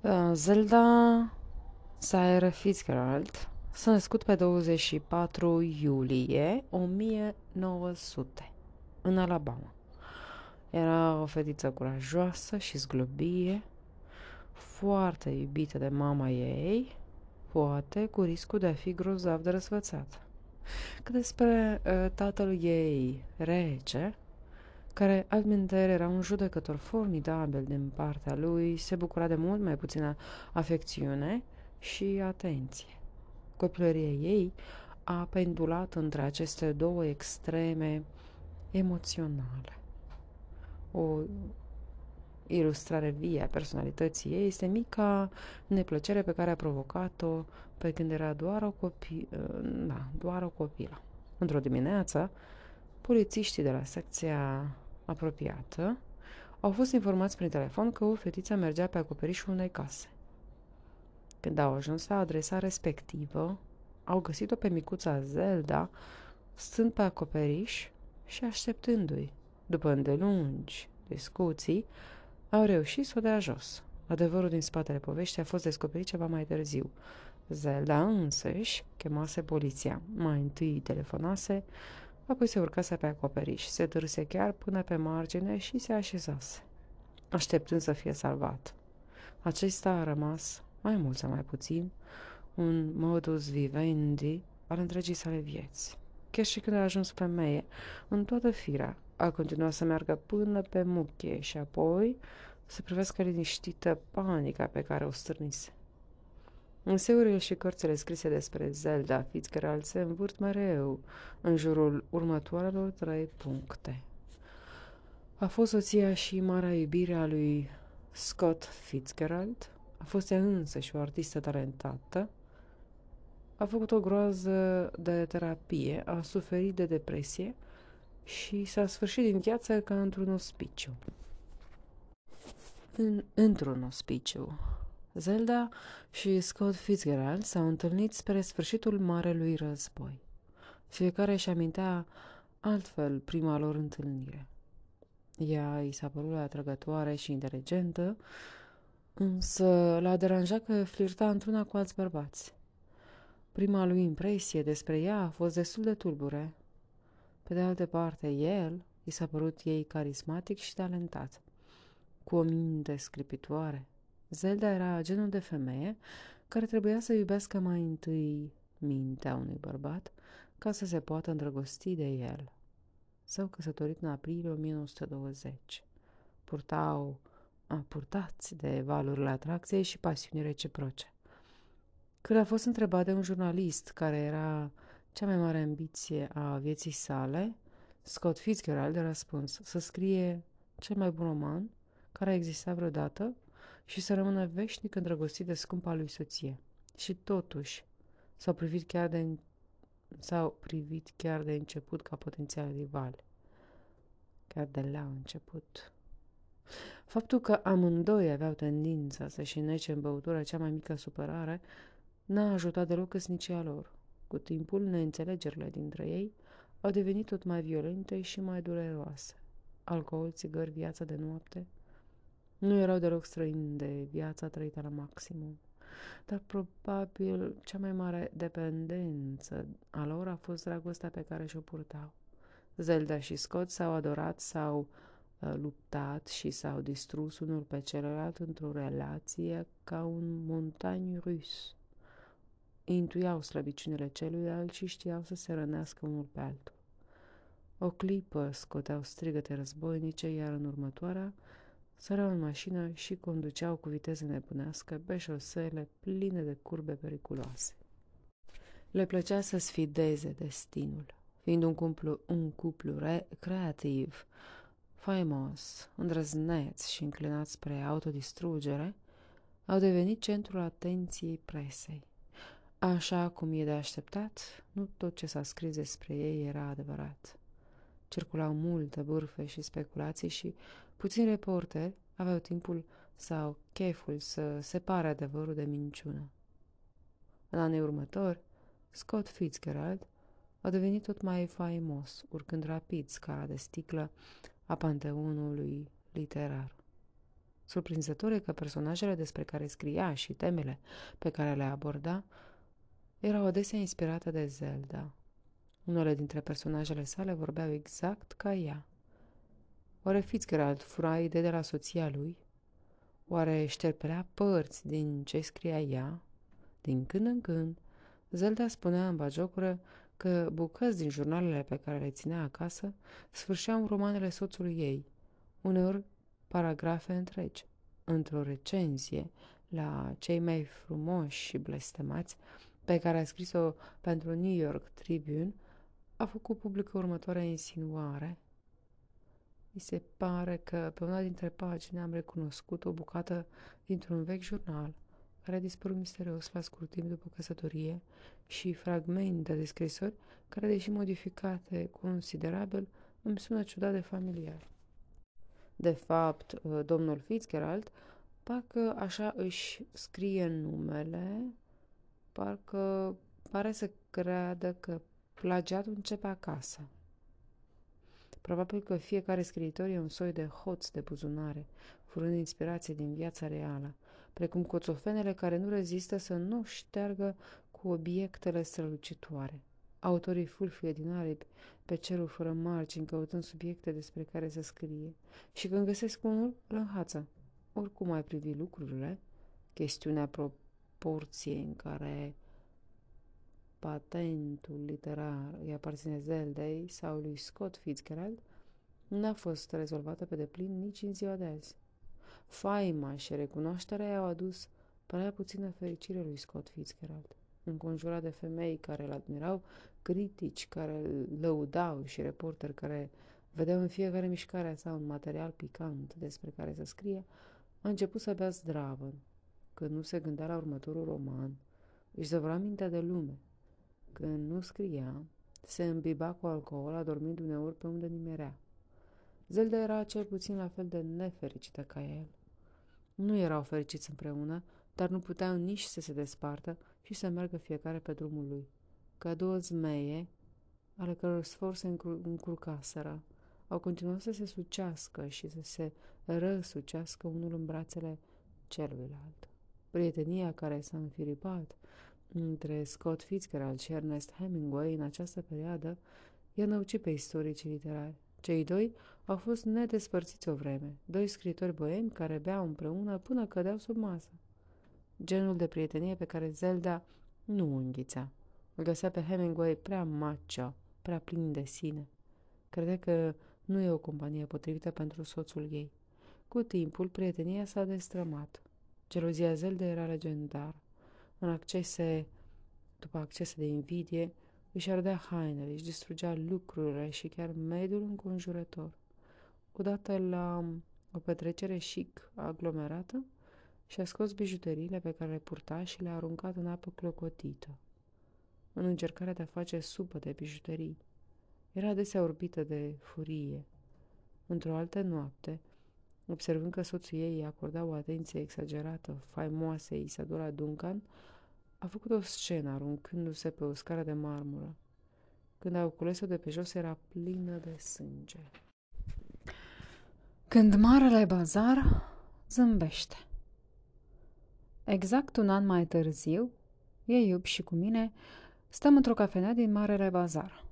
Uh, Zelda Sayer Fitzgerald S-a născut pe 24 iulie 1900 în Alabama. Era o fetiță curajoasă și zglobie, foarte iubită de mama ei, poate cu riscul de a fi grozav de răsfățată. Că despre uh, tatăl ei, rece, care altminteri era un judecător formidabil din partea lui, se bucura de mult mai puțină afecțiune și atenție. Copilăria ei a pendulat între aceste două extreme emoționale. O ilustrare vie a personalității ei este mica neplăcere pe care a provocat-o pe când era doar o, copi, da, doar o copilă. Într-o dimineață, polițiștii de la secția apropiată au fost informați prin telefon că o fetiță mergea pe acoperișul unei case. Când au ajuns la adresa respectivă, au găsit-o pe micuța Zelda, stând pe acoperiș și așteptându-i. După îndelungi discuții, au reușit să o dea jos. Adevărul din spatele poveștii a fost descoperit ceva mai târziu. Zelda însăși chemase poliția. Mai întâi telefonase, apoi se urcase pe acoperiș, se târse chiar până pe margine și se așezase, așteptând să fie salvat. Acesta a rămas mai mult sau mai puțin, un modus vivendi al întregii sale vieți. chiar și când a ajuns femeie, în toată firea. A continuat să meargă până pe muchie și apoi să privească liniștită panica pe care o stârnise. Înseurile și cărțile scrise despre Zelda Fitzgerald se învârt mereu în jurul următoarelor trei puncte. A fost soția și marea iubire a lui Scott Fitzgerald, a fost ea însă și o artistă talentată, a făcut o groază de terapie, a suferit de depresie și s-a sfârșit din viață ca într-un ospiciu. În, într-un ospiciu. Zelda și Scott Fitzgerald s-au întâlnit spre sfârșitul Marelui Război. Fiecare își amintea altfel prima lor întâlnire. Ea i s-a părut atrăgătoare și inteligentă, însă l-a deranjat că flirta într-una cu alți bărbați. Prima lui impresie despre ea a fost destul de tulbure. Pe de altă parte, el i s-a părut ei carismatic și talentat, cu o minte sclipitoare. Zelda era genul de femeie care trebuia să iubească mai întâi mintea unui bărbat ca să se poată îndrăgosti de el. S-au căsătorit în aprilie 1920. Purtau, a, purtați de valurile atracției și pasiunii reciproce. Când a fost întrebat de un jurnalist care era cea mai mare ambiție a vieții sale, Scott Fitzgerald a răspuns să scrie cel mai bun roman care a existat vreodată și să rămână veșnic îndrăgostit de scumpa lui soție. Și totuși s-au privit chiar de s-au privit chiar de început ca potențial rival. Chiar de la început. Faptul că amândoi aveau tendința să-și nece în băutură cea mai mică supărare n-a ajutat deloc căsnicia lor. Cu timpul, neînțelegerile dintre ei au devenit tot mai violente și mai dureroase. Alcool, țigări, viața de noapte nu erau deloc străini de viața trăită la maximum. Dar probabil cea mai mare dependență a lor a fost dragostea pe care și-o purtau. Zelda și Scott s-au adorat, s-au uh, luptat și s-au distrus unul pe celălalt într-o relație ca un montagne rus intuiau slăbiciunile celuilalt și știau să se rănească unul pe altul. O clipă scoteau strigăte războinice, iar în următoarea săreau în mașină și conduceau cu viteză nebunească pe șosele pline de curbe periculoase. Le plăcea să sfideze destinul, fiind un cuplu, un cuplu re- creativ, faimos, îndrăzneț și înclinat spre autodistrugere, au devenit centrul atenției presei. Așa cum e de așteptat, nu tot ce s-a scris despre ei era adevărat. Circulau multe bârfe și speculații și puțini reporteri aveau timpul sau cheful să separe adevărul de minciună. În anii următori, Scott Fitzgerald a devenit tot mai faimos, urcând rapid scara de sticlă a panteonului literar. Surprinzător e că personajele despre care scria și temele pe care le aborda era adesea inspirată de Zelda. Unele dintre personajele sale vorbeau exact ca ea. Oare Fitzgerald fura idei de la soția lui? Oare șterpelea părți din ce scria ea? Din când în când, Zelda spunea în bagiocură că bucăți din jurnalele pe care le ținea acasă sfârșeau în romanele soțului ei, uneori paragrafe întregi. Într-o recenzie la cei mai frumoși și blestemați, pe care a scris-o pentru New York Tribune, a făcut publică următoarea insinuare. Mi se pare că pe una dintre pagini am recunoscut o bucată dintr-un vechi jurnal care a dispărut misterios la scurt timp după căsătorie și fragmente de scrisori care, deși modificate considerabil, îmi sună ciudat de familiar. De fapt, domnul Fitzgerald, parcă așa își scrie numele Parcă pare să creadă că plagiatul începe acasă. Probabil că fiecare scriitor e un soi de hoț de buzunare, furând inspirație din viața reală, precum coțofenele care nu rezistă să nu șteargă cu obiectele strălucitoare. Autorii fulfie din aripi pe cerul fără margini, căutând subiecte despre care să scrie, și când găsesc unul, îl înhață. Oricum ai privi lucrurile, chestiunea pro- proporție în care patentul literar îi aparține Zeldei sau lui Scott Fitzgerald, n-a fost rezolvată pe deplin nici în ziua de azi. Faima și recunoașterea i-au adus prea puțină fericire lui Scott Fitzgerald. Înconjurat de femei care îl admirau, critici care îl lăudau și reporteri care vedeau în fiecare mișcare a sa un material picant despre care să scrie, a început să bea zdravă, când nu se gândea la următorul roman, își zăvra mintea de lume. Când nu scria, se îmbiba cu alcool, adormind uneori pe unde nimerea. Zelda era cel puțin la fel de nefericită ca el. Nu erau fericiți împreună, dar nu puteau nici să se despartă și să meargă fiecare pe drumul lui. Ca două zmeie, ale căror sfor se încurcaseră, au continuat să se sucească și să se răsucească unul în brațele celuilalt. Prietenia care s-a înfiripat între Scott Fitzgerald și Ernest Hemingway în această perioadă i-a năucit pe istoricii literari. Cei doi au fost nedespărțiți o vreme, doi scritori boemi care beau împreună până cădeau sub masă. Genul de prietenie pe care Zelda nu înghițea. Îl găsea pe Hemingway prea macho, prea plin de sine. Credea că nu e o companie potrivită pentru soțul ei. Cu timpul, prietenia s-a destrămat. Gelozia Zelda era legendară. În accese, după accese de invidie, își ardea hainele, își distrugea lucrurile și chiar mediul înconjurător. Odată la o petrecere chic aglomerată, și-a scos bijuteriile pe care le purta și le-a aruncat în apă clocotită, în încercarea de a face supă de bijuterii. Era adesea orbită de furie. Într-o altă noapte, observând că soțul ei îi acorda o atenție exagerată faimoasei Isadora Duncan, a făcut o scenă aruncându-se pe o scară de marmură. Când au cules-o de pe jos, era plină de sânge. Când Marele Bazar zâmbește. Exact un an mai târziu, ei iub și cu mine stăm într-o cafenea din Marele Bazar.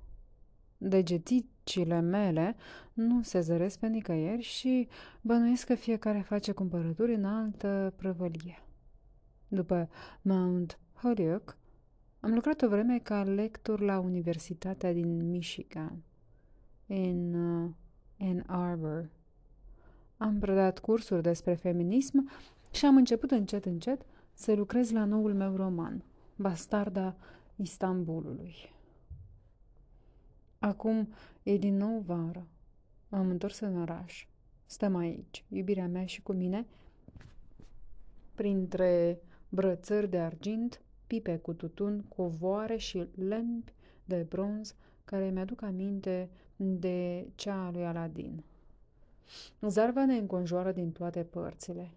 Degeticile mele nu se zăresc pe nicăieri și bănuiesc că fiecare face cumpărături în altă prăvălie. După Mount Holyoke, am lucrat o vreme ca lector la Universitatea din Michigan, în uh, Ann Arbor. Am predat cursuri despre feminism și am început încet, încet să lucrez la noul meu roman, Bastarda Istanbulului. Acum e din nou vară. M-am întors în oraș. Stăm aici, iubirea mea și cu mine, printre brățări de argint, pipe cu tutun, covoare și lempi de bronz care mi-aduc aminte de cea a lui Aladin. Zarva ne înconjoară din toate părțile.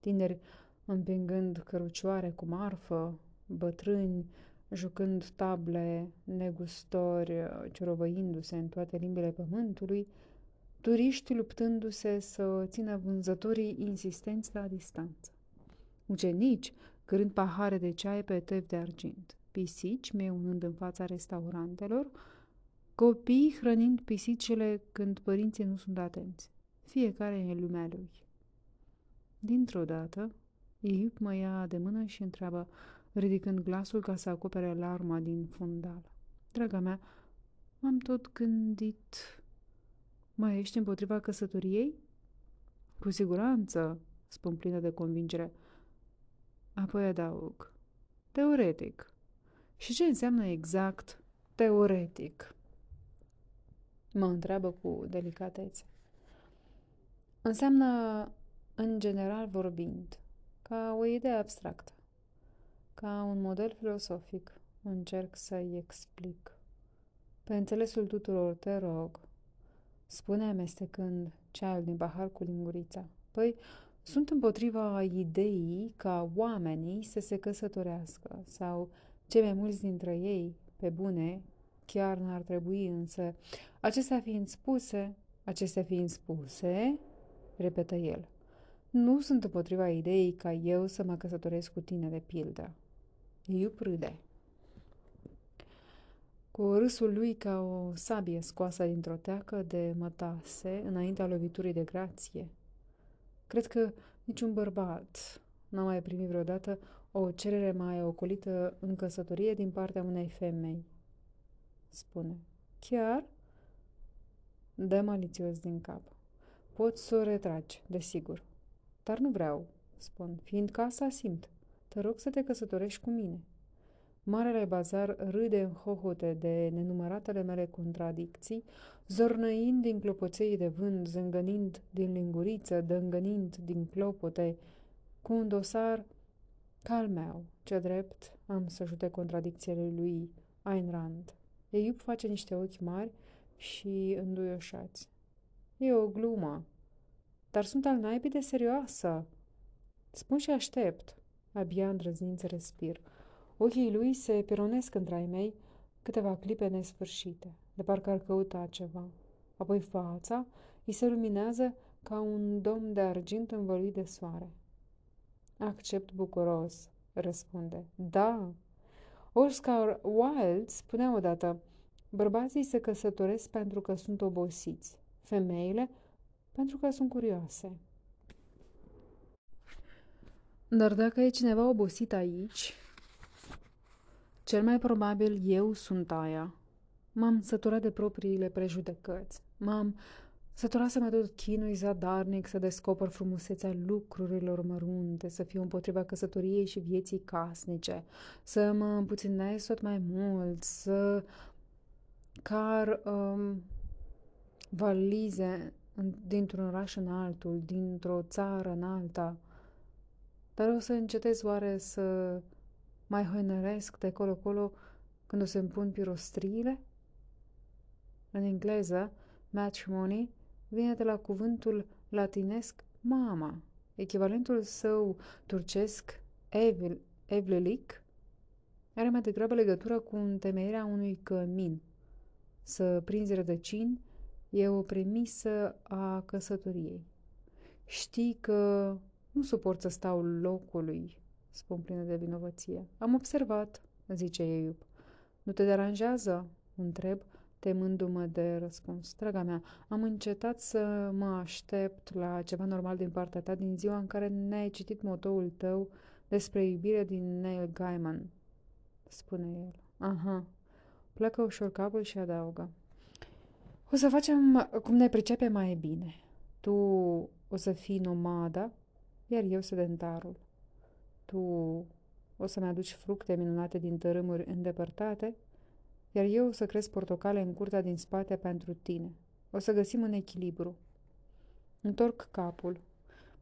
Tineri împingând cărucioare cu marfă, bătrâni jucând table, negustori ciorovăindu-se în toate limbile pământului, turiști luptându-se să țină vânzătorii insistenți la distanță. Ucenici cârând pahare de ceai pe tef de argint, pisici meunând în fața restaurantelor, copii hrănind pisicile când părinții nu sunt atenți. Fiecare în lumea lui. Dintr-o dată, Iup mă ia de mână și întreabă, ridicând glasul ca să acopere larma din fundal. Draga mea, m-am tot gândit... Mai ești împotriva căsătoriei? Cu siguranță, spun plină de convingere. Apoi adaug. Teoretic. Și ce înseamnă exact teoretic? Mă întreabă cu delicatețe. Înseamnă, în general vorbind, ca o idee abstractă, ca un model filosofic, încerc să-i explic. Pe înțelesul tuturor, te rog, spune amestecând ceaiul din pahar cu lingurița. Păi, sunt împotriva ideii ca oamenii să se căsătorească sau cei mai mulți dintre ei, pe bune, chiar n-ar trebui însă. Acestea fiind spuse, acestea fiind spuse, repetă el, nu sunt împotriva ideii ca eu să mă căsătoresc cu tine, de pildă. Iu prâde. Cu râsul lui ca o sabie scoasă dintr-o teacă de mătase înaintea loviturii de grație. Cred că niciun bărbat N-am mai primit vreodată o cerere mai ocolită în căsătorie din partea unei femei. Spune. Chiar? Dă malițios din cap. Poți să o retragi, desigur. Dar nu vreau, spun, fiindcă asta simt. Te rog să te căsătorești cu mine. Marele bazar râde în hohote de nenumăratele mele contradicții, zornăind din clopoței de vânt, zângănind din linguriță, dângănind din clopote, cu un dosar cal meu, ce drept am să jute contradicțiile lui Ayn Rand. Eiup face niște ochi mari și înduioșați. E o glumă, dar sunt al naibii de serioasă. Spun și aștept. Abia îndrăznind să respir. Ochii lui se pironesc între ai mei câteva clipe nesfârșite, de parcă ar căuta ceva. Apoi fața îi se luminează ca un dom de argint învăluit de soare. Accept bucuros, răspunde. Da. Oscar Wilde spunea odată, bărbații se căsătoresc pentru că sunt obosiți, femeile pentru că sunt curioase. Dar dacă e cineva obosit aici, cel mai probabil eu sunt aia. M-am săturat de propriile prejudecăți. M-am săturat să mă tot chinui zadarnic, să descoper frumusețea lucrurilor mărunte, să fiu împotriva căsătoriei și vieții casnice, să mă împuținez tot mai mult, să car um, valize dintr-un oraș în altul, dintr-o țară în alta. Dar o să încetez oare să mai hăinăresc de colo-colo când o să-mi pun pirostriile? În engleză, matrimony vine de la cuvântul latinesc mama, echivalentul său turcesc evil, evlelic, are mai degrabă legătură cu întemeierea unui cămin. Să prinzi rădăcini e o premisă a căsătoriei. Știi că nu suport să stau locului spun plină de vinovăție. Am observat, zice Eiup. Nu te deranjează? Întreb, temându-mă de răspuns. Draga mea, am încetat să mă aștept la ceva normal din partea ta din ziua în care ne-ai citit motoul tău despre iubire din Neil Gaiman, spune el. Aha. Pleacă ușor capul și adaugă. O să facem cum ne pricepe mai bine. Tu o să fii nomada, iar eu sedentarul tu o să-mi aduci fructe minunate din tărâmuri îndepărtate, iar eu o să cresc portocale în curtea din spate pentru tine. O să găsim un echilibru. Întorc capul.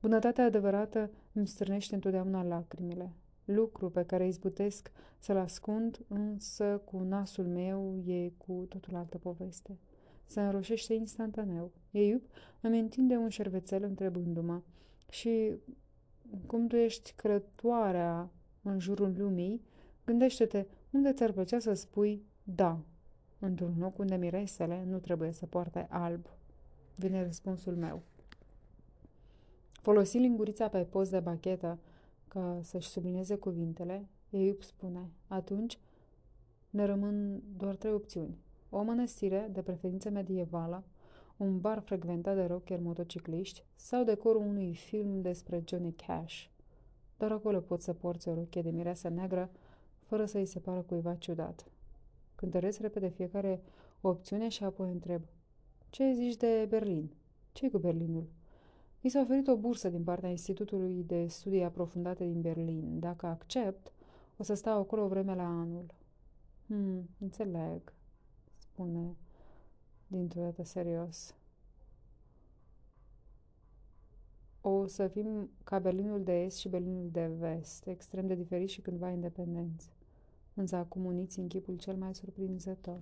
Bunătatea adevărată îmi strânește întotdeauna lacrimile. Lucru pe care izbutesc să-l ascund, însă cu nasul meu e cu totul altă poveste. Se înroșește instantaneu. Eiup îmi întinde un șervețel întrebându-mă și cum tu ești crătoarea în jurul lumii, gândește-te unde ți-ar plăcea să spui da, într-un loc unde miresele nu trebuie să poarte alb. Vine răspunsul meu. Folosi lingurița pe post de bachetă ca să-și sublinieze cuvintele, ei spune, atunci ne rămân doar trei opțiuni. O mănăstire, de preferință medievală, un bar frecventat de rocker motocicliști sau decorul unui film despre Johnny Cash. Doar acolo poți să porți o rochie de mireasă neagră fără să-i se pară cuiva ciudat. Cântăresc repede fiecare opțiune și apoi întreb. Ce zici de Berlin? ce cu Berlinul? I s-a oferit o bursă din partea Institutului de Studii Aprofundate din Berlin. Dacă accept, o să stau acolo o vreme la anul. Hmm, înțeleg, spune dintr-o dată serios. O să fim ca Berlinul de Est și Berlinul de Vest, extrem de diferiți și cândva independenți, însă acum uniți în chipul cel mai surprinzător.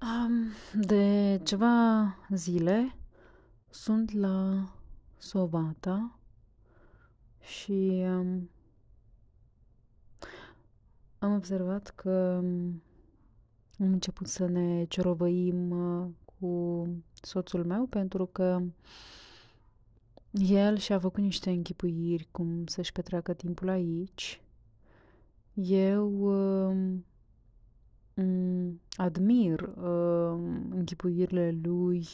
Um, de ceva zile sunt la Sovata și um, am observat că um, am început să ne cerovăim uh, cu soțul meu pentru că el și-a făcut niște închipuiri cum să-și petreacă timpul aici. Eu uh, admir uh, închipuirile lui,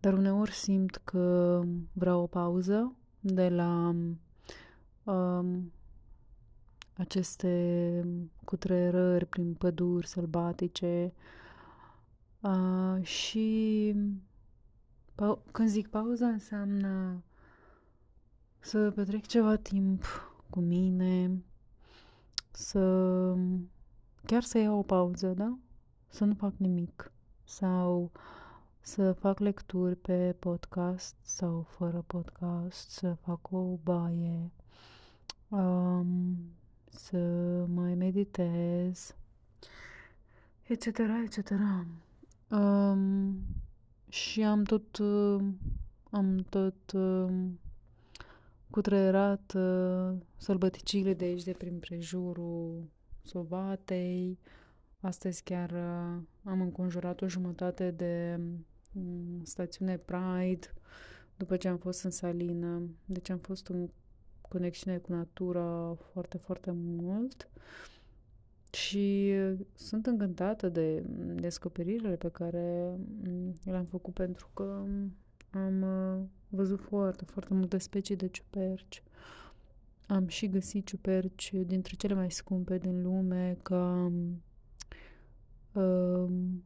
dar uneori simt că vreau o pauză de la um, aceste cutrerări prin păduri sălbatice. Uh, și când zic pauză înseamnă să petrec ceva timp cu mine, să chiar să iau o pauză, da? Să nu fac nimic. Sau să fac lecturi pe podcast sau fără podcast, să fac o baie, um, să mai meditez, etc., etc. Um, și am tot, uh, am tot uh, cutreierat uh, sălbăticile de aici, de prin prejurul Sovatei. Astăzi chiar uh, am înconjurat o jumătate de um, stațiune Pride după ce am fost în Salină. Deci am fost în conexiune cu natura foarte, foarte mult. Și sunt încântată de descoperirile pe care mm, le-am făcut pentru că am uh, văzut foarte, foarte multe specii de ciuperci. Am și găsit ciuperci dintre cele mai scumpe din lume, ca um,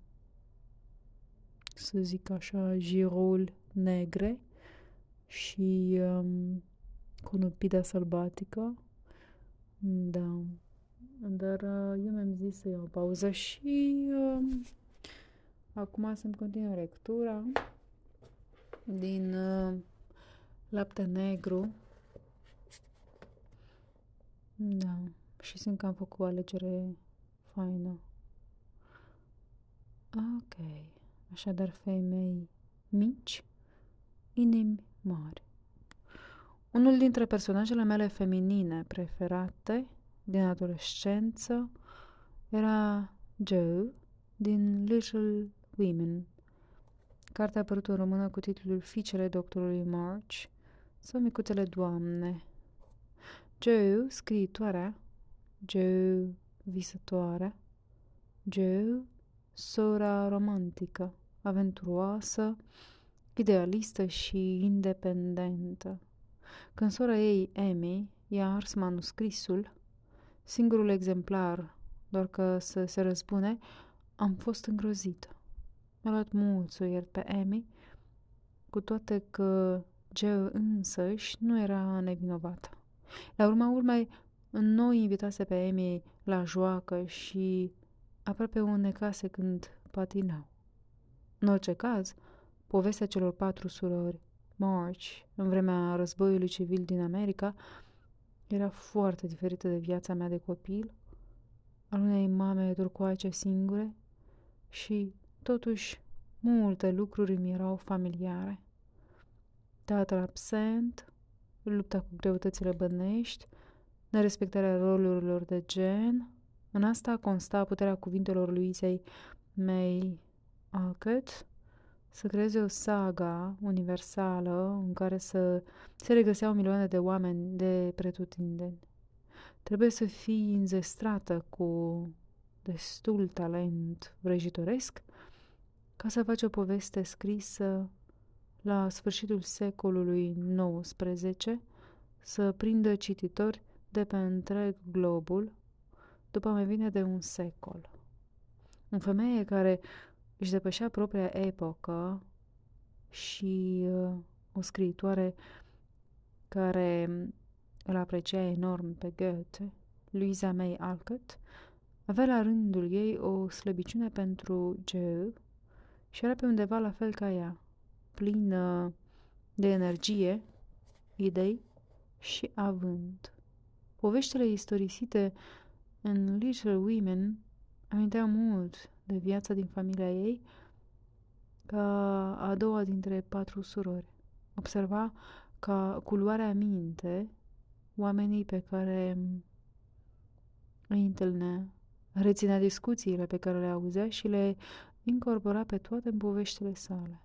să zic așa, girol negre și um, conopida sălbatică. Da. Dar uh, eu mi-am zis să iau o pauză și uh, acum să-mi continui lectura din uh, lapte negru. Da. Și simt că am făcut o alegere faină. Ok. Așadar, femei mici, inimi mari. Unul dintre personajele mele feminine preferate din adolescență era Joe din Little Women. Cartea a apărut în română cu titlul Fiicele doctorului March sau Micuțele Doamne. Joe, scriitoarea, Joe, visătoarea, Joe, sora romantică, aventuroasă, idealistă și independentă. Când sora ei, Amy, i-a ars manuscrisul, Singurul exemplar, doar că să se răspune, am fost îngrozită. Mi-a luat mult să iert pe Amy, cu toate că Joe însăși nu era nevinovată. La urma urmei, noi invitase pe Amy la joacă și aproape necase când patinau. În orice caz, povestea celor patru surori, March, în vremea războiului civil din America, era foarte diferită de viața mea de copil, al unei mame turcoace singure și, totuși, multe lucruri mi erau familiare. Tatăl absent, lupta cu greutățile bănești, nerespectarea rolurilor de gen, în asta consta puterea cuvintelor lui May Alcott, să creeze o saga universală în care să se regăseau milioane de oameni de pretutindeni. Trebuie să fii înzestrată cu destul talent vrăjitoresc ca să faci o poveste scrisă la sfârșitul secolului XIX să prindă cititori de pe întreg globul după mai bine de un secol. O femeie care își depășea propria epocă și uh, o scriitoare care îl aprecia enorm pe Goethe, Louisa May Alcott, avea la rândul ei o slăbiciune pentru Joe și era pe undeva la fel ca ea, plină de energie, idei și avânt. Poveștile istorisite în Little Women aminteau mult de viața din familia ei ca a doua dintre patru surori. Observa ca culoarea minte oamenii pe care îi întâlnea, reținea discuțiile pe care le auzea și le incorpora pe toate în poveștile sale.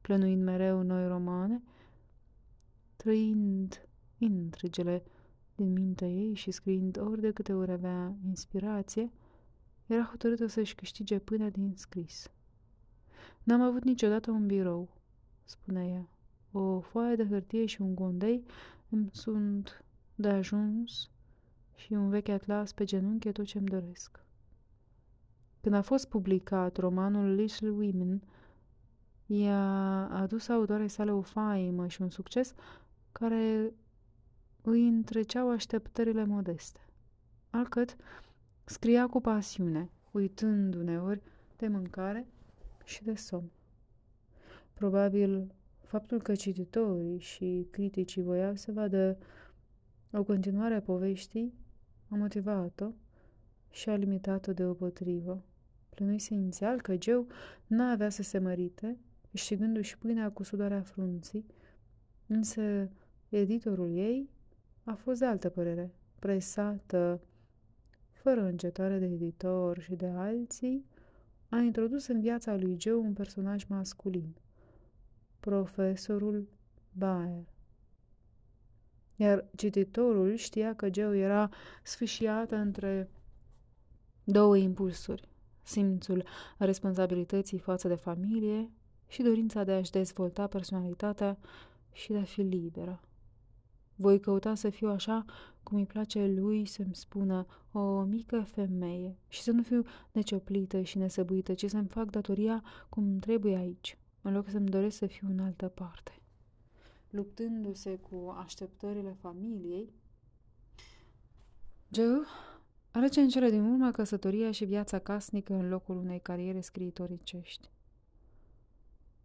Plănuind mereu noi romane, trăind intrigele din mintea ei și scriind ori de câte ori avea inspirație, era hotărâtă să-și câștige până din scris. N-am avut niciodată un birou, spunea ea. O foaie de hârtie și un gondei îmi sunt de ajuns și un vechi atlas pe genunchi e tot ce-mi doresc. Când a fost publicat romanul Little Women, i-a adus autoarei sale o faimă și un succes care îi întreceau așteptările modeste. Alcăt scria cu pasiune, uitând uneori de mâncare și de somn. Probabil faptul că cititorii și criticii voiau să vadă o continuare a poveștii a motivat-o și a limitat-o deopotrivă. Plănuise inițial că Joe n-avea să se mărite, câștigându-și pâinea cu sudarea frunții, însă editorul ei a fost de altă părere, presată, fără încetare de editor și de alții, a introdus în viața lui Joe un personaj masculin, profesorul Baer. Iar cititorul știa că Joe era sfâșiată între două impulsuri, simțul responsabilității față de familie și dorința de a-și dezvolta personalitatea și de a fi liberă. Voi căuta să fiu așa cum îi place lui să-mi spună o mică femeie și să nu fiu necioplită și nesăbuită, ci să-mi fac datoria cum trebuie aici, în loc să-mi doresc să fiu în altă parte. Luptându-se cu așteptările familiei, Joe alege în cele din urmă căsătoria și viața casnică în locul unei cariere scriitoricești.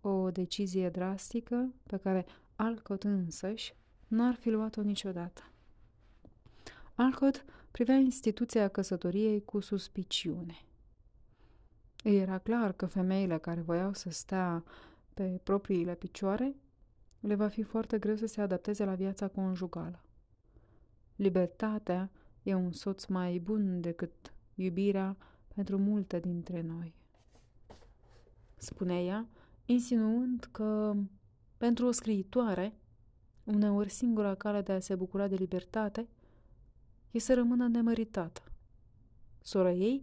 O decizie drastică pe care Alcott însăși n-ar fi luat-o niciodată. Alcott privea instituția căsătoriei cu suspiciune. Îi era clar că femeile care voiau să stea pe propriile picioare le va fi foarte greu să se adapteze la viața conjugală. Libertatea e un soț mai bun decât iubirea pentru multe dintre noi. Spunea ea, insinuând că pentru o scriitoare Uneori singura cale de a se bucura de libertate e să rămână nemăritată. Sora ei,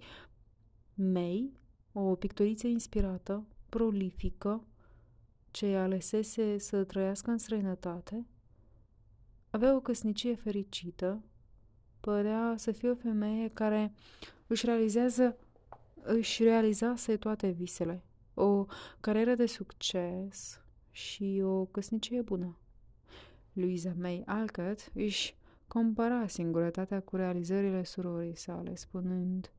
May, o pictoriță inspirată, prolifică, ce alesese să trăiască în străinătate, avea o căsnicie fericită, părea să fie o femeie care își realizează își realizase toate visele, o carieră de succes și o căsnicie bună. Louisa May Alcott își compara singurătatea cu realizările surorii sale, spunând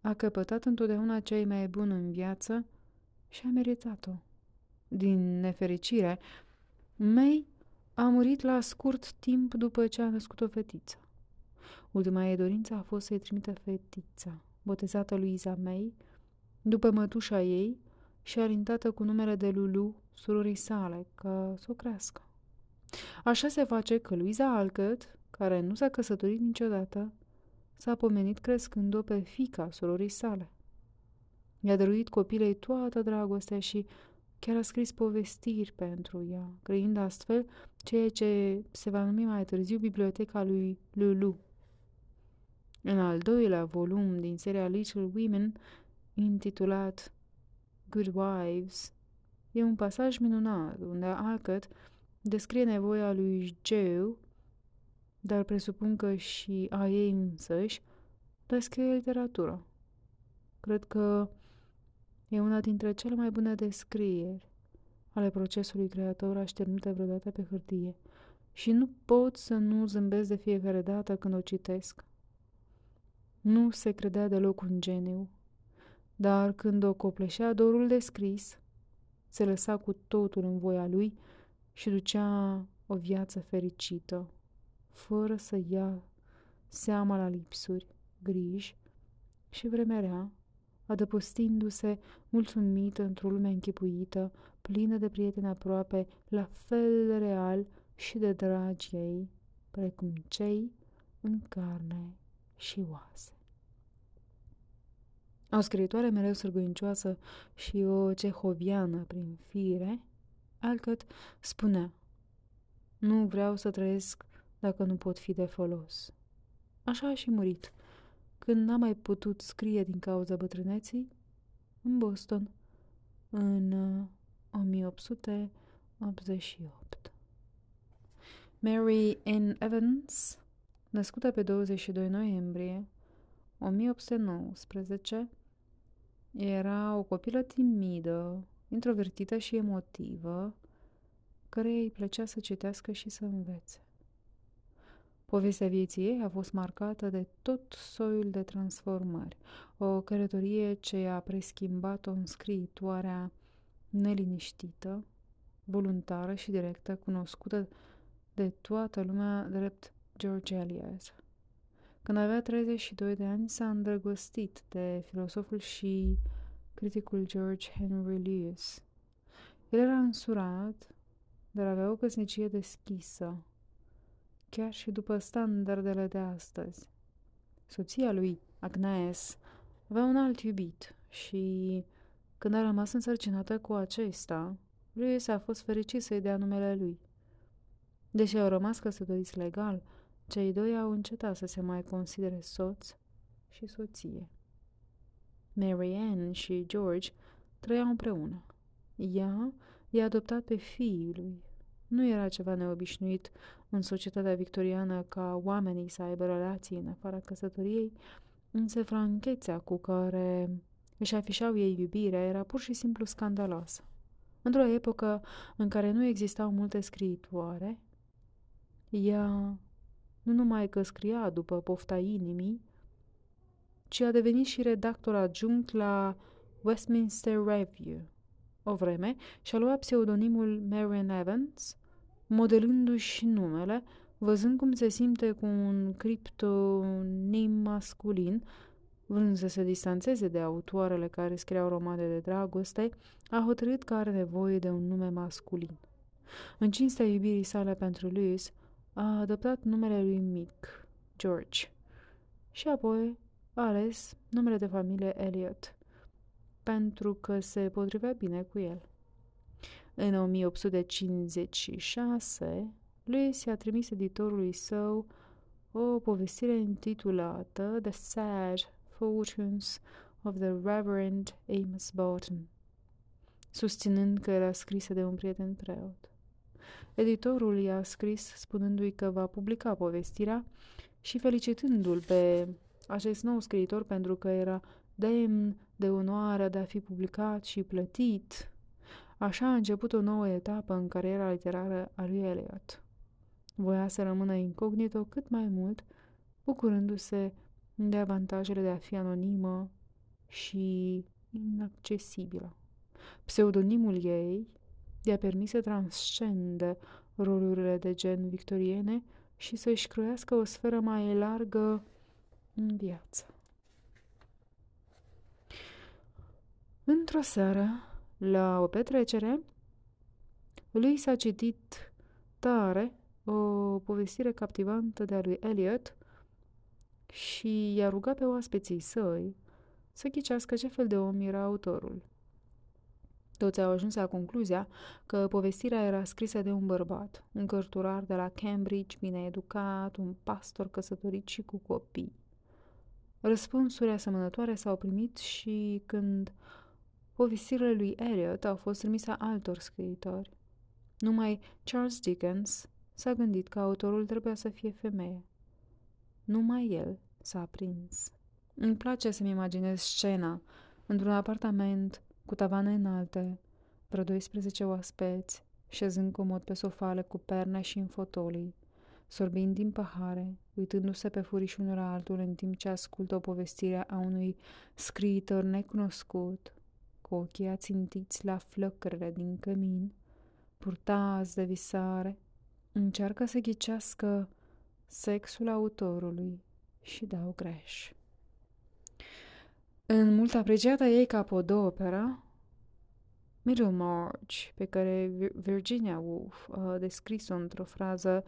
A căpătat întotdeauna cei mai bun în viață și a meritat-o. Din nefericire, May a murit la scurt timp după ce a născut o fetiță. Ultima ei dorință a fost să-i trimită fetița, botezată Louisa May, după mătușa ei și alintată cu numele de Lulu, surorii sale, ca să o crească. Așa se face că Luiza Alcăt, care nu s-a căsătorit niciodată, s-a pomenit crescând-o pe fica surorii sale. I-a dăruit copilei toată dragostea și chiar a scris povestiri pentru ea, creând astfel ceea ce se va numi mai târziu Biblioteca lui Lulu. În al doilea volum din seria Little Women, intitulat Good Wives, e un pasaj minunat unde Alcott descrie nevoia lui Joe, dar presupun că și a ei însăși, de a scrie literatură. Cred că e una dintre cele mai bune descrieri ale procesului creator așternute vreodată pe hârtie și nu pot să nu zâmbesc de fiecare dată când o citesc. Nu se credea deloc un geniu, dar când o copleșea dorul de scris, se lăsa cu totul în voia lui și ducea o viață fericită, fără să ia seama la lipsuri, griji și vremea rea, adăpostindu-se mulțumită într-o lume închipuită, plină de prieteni aproape, la fel de real și de dragi ei, precum cei în carne și oase. O scriitoare mereu sârguincioasă și o cehoviană prin fire, Alcott spunea, Nu vreau să trăiesc dacă nu pot fi de folos. Așa a și murit, când n-a mai putut scrie din cauza bătrâneții, în Boston, în 1888. Uh, Mary Ann Evans născută pe 22 noiembrie 1819, era o copilă timidă, introvertită și emotivă, care îi plăcea să citească și să învețe. Povestea vieții ei a fost marcată de tot soiul de transformări, o călătorie ce a preschimbat-o în scriitoarea neliniștită, voluntară și directă, cunoscută de toată lumea drept George Eliot. Când avea 32 de ani, s-a îndrăgostit de filosoful și criticul George Henry Lewis. El era însurat, dar avea o căsnicie deschisă, chiar și după standardele de astăzi. Soția lui, Agnes, avea un alt iubit și, când a rămas însărcinată cu acesta, Lewis a fost fericit să-i dea numele lui. Deși au rămas căsătoriți legal, cei doi au încetat să se mai considere soț și soție. Mary Ann și George trăiau împreună. Ea i-a adoptat pe fiii lui. Nu era ceva neobișnuit în societatea victoriană ca oamenii să aibă relații în afara căsătoriei, însă franchețea cu care își afișau ei iubirea era pur și simplu scandaloasă. Într-o epocă în care nu existau multe scriitoare, ea nu numai că scria după pofta inimii, ci a devenit și redactor adjunct la Westminster Review. O vreme și-a luat pseudonimul Marian Evans, modelându-și numele, văzând cum se simte cu un criptonim masculin, vrând să se distanțeze de autoarele care scriau romane de dragoste, a hotărât că are nevoie de un nume masculin. În cinstea iubirii sale pentru Lewis, a adoptat numele lui mic, George, și apoi a ales numele de familie Elliot, pentru că se potrivea bine cu el. În 1856, lui i-a trimis editorului său o povestire intitulată The Sad Fortunes of the Reverend Amos Barton, susținând că era scrisă de un prieten preot. Editorul i-a scris spunându-i că va publica povestirea și felicitându-l pe acest nou scriitor pentru că era demn de onoarea de a fi publicat și plătit. Așa a început o nouă etapă în cariera literară a lui Eliot. Voia să rămână incognito cât mai mult, bucurându-se de avantajele de a fi anonimă și inaccesibilă. Pseudonimul ei i-a permis să transcende rolurile de gen victoriene și să-și croiască o sferă mai largă în viață. Într-o seară, la o petrecere, lui s-a citit tare o povestire captivantă de a lui Eliot și i-a rugat pe oaspeții săi să ghicească ce fel de om era autorul. Toți au ajuns la concluzia că povestirea era scrisă de un bărbat, un cărturar de la Cambridge, bine educat, un pastor căsătorit și cu copii. Răspunsuri asemănătoare s-au primit și când povestirile lui Eliot au fost trimise altor scriitori. Numai Charles Dickens s-a gândit că autorul trebuia să fie femeie. Numai el s-a prins. Îmi place să-mi imaginez scena într-un apartament cu tavane înalte, vreo 12 oaspeți, șezând comod pe sofale cu perne și în fotolii, sorbind din pahare, uitându-se pe furiș unul la altul în timp ce ascultă o povestire a unui scriitor necunoscut, cu ochii ațintiți la flăcările din cămin, purtați de visare, încearcă să ghicească sexul autorului și dau greș. În mult apreciată ei capodopera, Middlemarch, pe care Virginia Woolf a descris-o într-o frază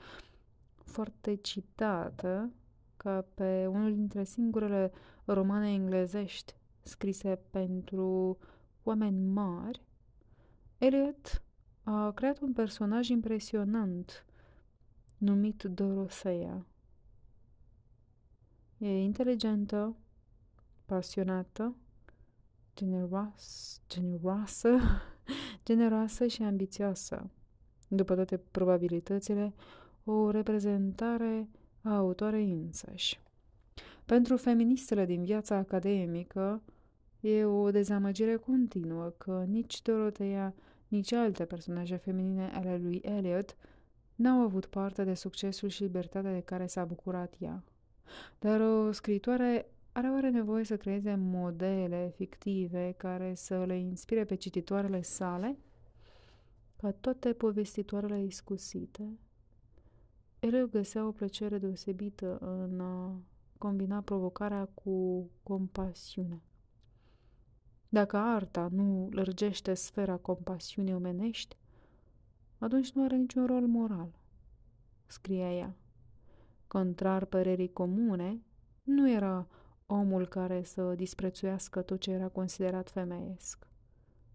foarte citată, ca pe unul dintre singurele romane englezești scrise pentru oameni mari, Eliot a creat un personaj impresionant numit Doroseia. E inteligentă, pasionată, generoasă, generoasă, generoasă și ambițioasă. După toate probabilitățile, o reprezentare a autoarei însăși. Pentru feministele din viața academică, e o dezamăgire continuă că nici Dorotea, nici alte personaje feminine ale lui Eliot n-au avut parte de succesul și libertatea de care s-a bucurat ea. Dar o scritoare are oare nevoie să creeze modele fictive care să le inspire pe cititoarele sale? Ca toate povestitoarele iscusite, ele găsea o plăcere deosebită în a combina provocarea cu compasiunea. Dacă arta nu lărgește sfera compasiunii omenești, atunci nu are niciun rol moral, scria ea. Contrar părerii comune, nu era omul care să disprețuiască tot ce era considerat femeiesc.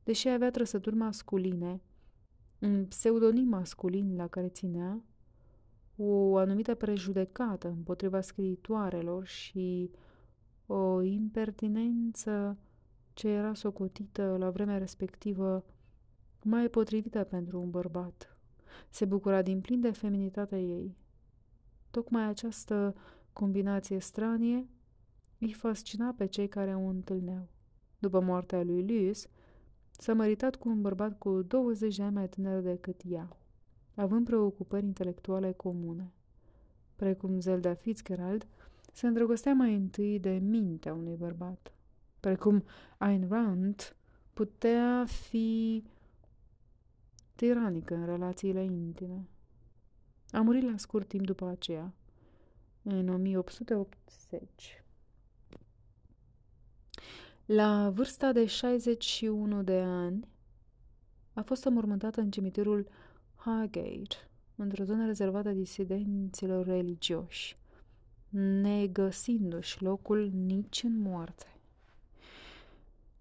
Deși avea trăsături masculine, un pseudonim masculin la care ținea, o anumită prejudecată împotriva scriitoarelor și o impertinență ce era socotită la vremea respectivă mai potrivită pentru un bărbat. Se bucura din plin de feminitatea ei. Tocmai această combinație stranie îi fascina pe cei care o întâlneau. După moartea lui Lewis, s-a măritat cu un bărbat cu 20 de ani mai tânăr decât ea, având preocupări intelectuale comune. Precum Zelda Fitzgerald, se îndrăgostea mai întâi de mintea unui bărbat. Precum Ayn Rand putea fi tiranică în relațiile intime. A murit la scurt timp după aceea, în 1880. La vârsta de 61 de ani, a fost înmormântată în cimitirul Highgate, într-o zonă rezervată disidenților religioși, negăsindu-și locul nici în moarte.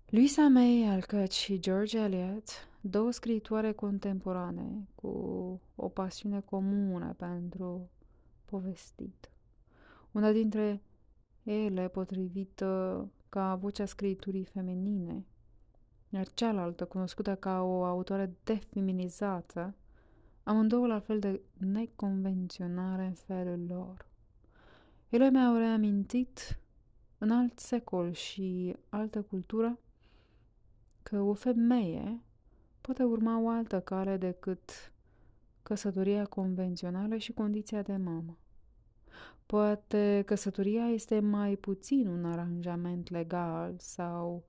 Louisa May Alcott și George Eliot, două scriitoare contemporane cu o pasiune comună pentru povestit. Una dintre ele, potrivită ca vocea scriturii feminine, iar cealaltă, cunoscută ca o autoare defeminizată, amândouă la fel de neconvenționare în felul lor. Ele mi-au reamintit în alt secol și altă cultură că o femeie poate urma o altă cale decât căsătoria convențională și condiția de mamă. Poate căsătoria este mai puțin un aranjament legal sau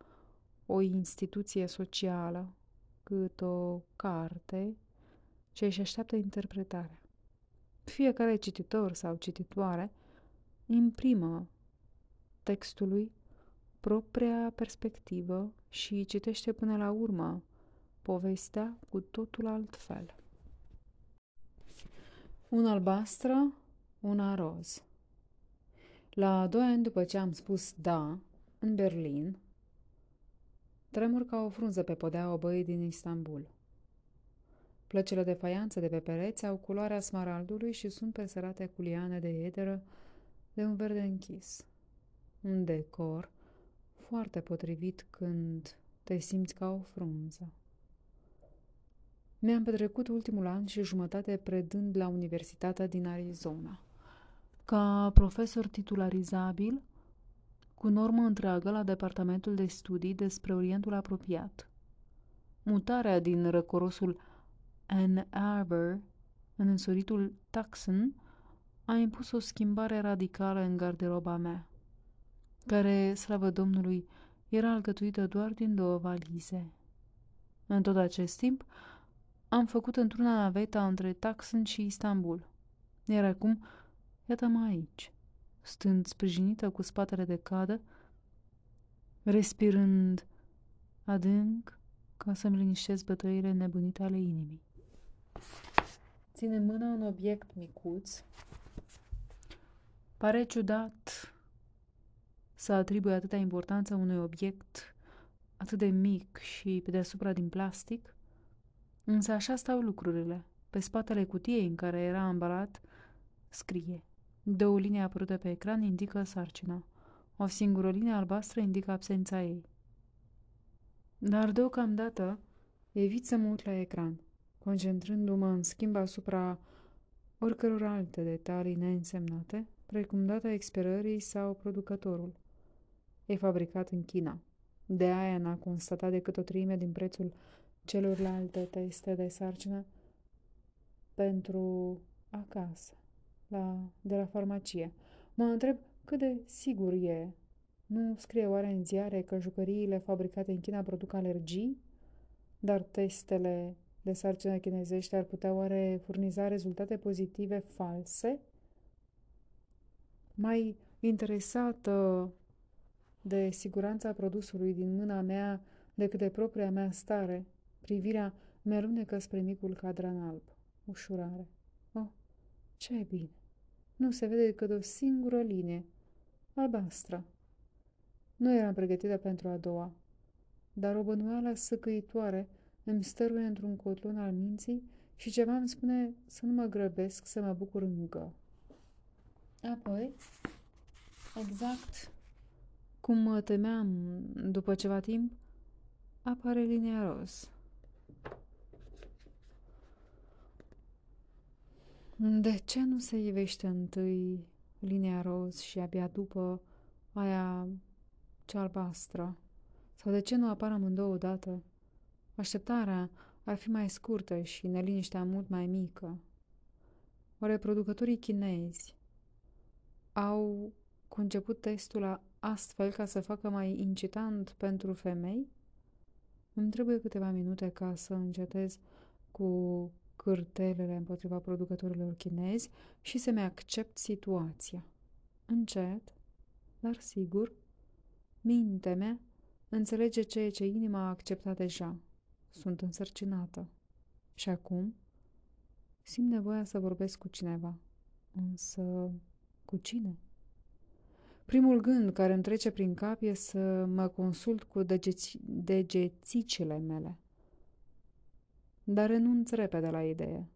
o instituție socială cât o carte ce își așteaptă interpretarea. Fiecare cititor sau cititoare imprimă textului propria perspectivă și citește până la urmă povestea cu totul altfel. Un albastră, una roz. La doi ani după ce am spus da, în Berlin, tremur ca o frunză pe podea băie din Istanbul. Plăcile de faianță de pe pereți au culoarea smaraldului și sunt presărate cu liane de ederă de un verde închis. Un decor foarte potrivit când te simți ca o frunză. Mi-am petrecut ultimul an și jumătate predând la Universitatea din Arizona. Ca profesor titularizabil, cu normă întreagă la Departamentul de Studii despre Orientul Apropiat. Mutarea din răcorosul Ann Arbor în însoritul Tucson a impus o schimbare radicală în garderoba mea care, slavă Domnului, era alcătuită doar din două valize. În tot acest timp, am făcut într-una naveta între Taxin și Istanbul. Iar acum, iată-mă aici, stând sprijinită cu spatele de cadă, respirând adânc ca să-mi liniștesc bătăile nebunite ale inimii. Ține în mână un obiect micuț, pare ciudat să atribuie atâta importanță unui obiect atât de mic și pe deasupra din plastic, însă așa stau lucrurile. Pe spatele cutiei în care era ambalat, scrie. Două linii apărute pe ecran indică sarcina. O singură linie albastră indică absența ei. Dar deocamdată evit să mă uit la ecran, concentrându-mă în schimb asupra oricăror alte detalii neînsemnate, precum data expirării sau producătorul. E fabricat în China. De aia n-a constatat decât o treime din prețul celorlalte teste de sarcină pentru acasă, la, de la farmacie. Mă întreb cât de sigur e. Nu scrie oare în ziare că jucăriile fabricate în China produc alergii? Dar testele de sarcină chinezești ar putea oare furniza rezultate pozitive false? Mai interesată de siguranța produsului din mâna mea decât de propria mea stare, privirea mi-alunecă spre micul cadran alb. Ușurare. Oh, ce bine! Nu se vede decât o singură linie, albastră. Nu eram pregătită pentru a doua, dar o bănuială săcăitoare îmi stăruie într-un cotlon al minții și ceva îmi spune să nu mă grăbesc, să mă bucur încă. Apoi, exact cum mă temeam după ceva timp, apare linia roz. De ce nu se ivește întâi linia roz și abia după aia cea albastră? Sau de ce nu apar amândouă odată? Așteptarea ar fi mai scurtă și neliniștea mult mai mică. Oare producătorii chinezi au conceput testul astfel ca să facă mai incitant pentru femei? Îmi trebuie câteva minute ca să încetez cu cârtelele împotriva producătorilor chinezi și să-mi accept situația. Încet, dar sigur, mintea mea înțelege ceea ce inima a acceptat deja. Sunt însărcinată. Și acum simt nevoia să vorbesc cu cineva. Însă, cu cine? Primul gând care îmi trece prin cap e să mă consult cu degeți, degețicile mele. Dar renunț repede la idee.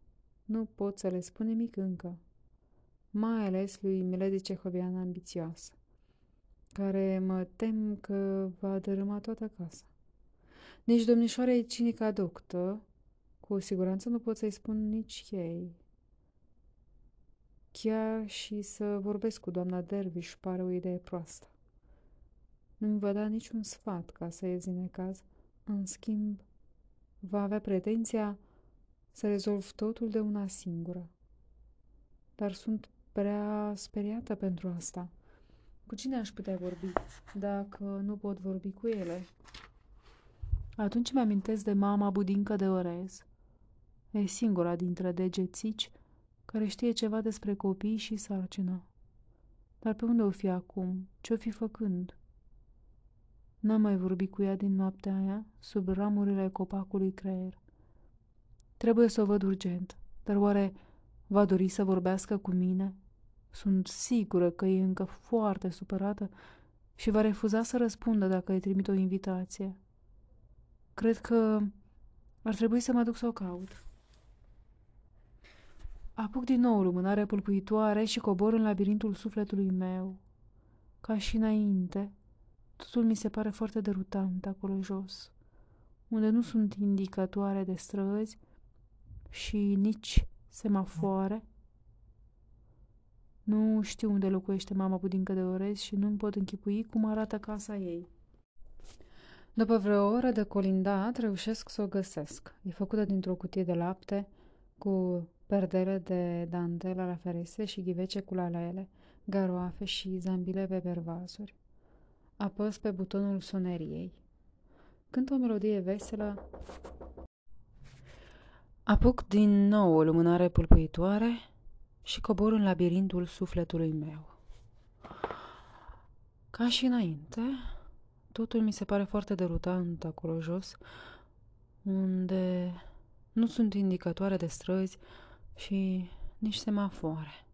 Nu pot să le spun nimic încă. Mai ales lui Milady Cehovian ambițioasă, care mă tem că va dărâma toată casa. Nici domnișoarei cinica doctă, cu siguranță nu pot să-i spun nici ei. Chiar și să vorbesc cu doamna Derviș pare o idee proastă. Nu-mi va da niciun sfat ca să ies din caz. În schimb, va avea pretenția să rezolv totul de una singură. Dar sunt prea speriată pentru asta. Cu cine aș putea vorbi dacă nu pot vorbi cu ele? Atunci mi amintesc de mama budincă de orez. E singura dintre degețici care știe ceva despre copii și sarcină. Dar pe unde o fi acum? Ce-o fi făcând? N-am mai vorbit cu ea din noaptea aia, sub ramurile copacului creier. Trebuie să o văd urgent, dar oare va dori să vorbească cu mine? Sunt sigură că e încă foarte supărată și va refuza să răspundă dacă îi trimit o invitație. Cred că ar trebui să mă duc să o caut. Apuc din nou lumânarea pulpuitoare și cobor în labirintul sufletului meu. Ca și înainte, totul mi se pare foarte derutant acolo jos, unde nu sunt indicatoare de străzi și nici semafoare. Nu știu unde locuiește mama budincă de orez și nu-mi pot închipui cum arată casa ei. După vreo oră de colindat, reușesc să o găsesc. E făcută dintr-o cutie de lapte cu perdele de dantelă la ferestre și ghivece cu lalele, garoafe și zambile pe pervazuri. Apăs pe butonul soneriei. Când o melodie veselă, apuc din nou o lumânare pulpuitoare și cobor în labirintul sufletului meu. Ca și înainte, totul mi se pare foarte derutant acolo jos, unde nu sunt indicatoare de străzi, și nici semafoare.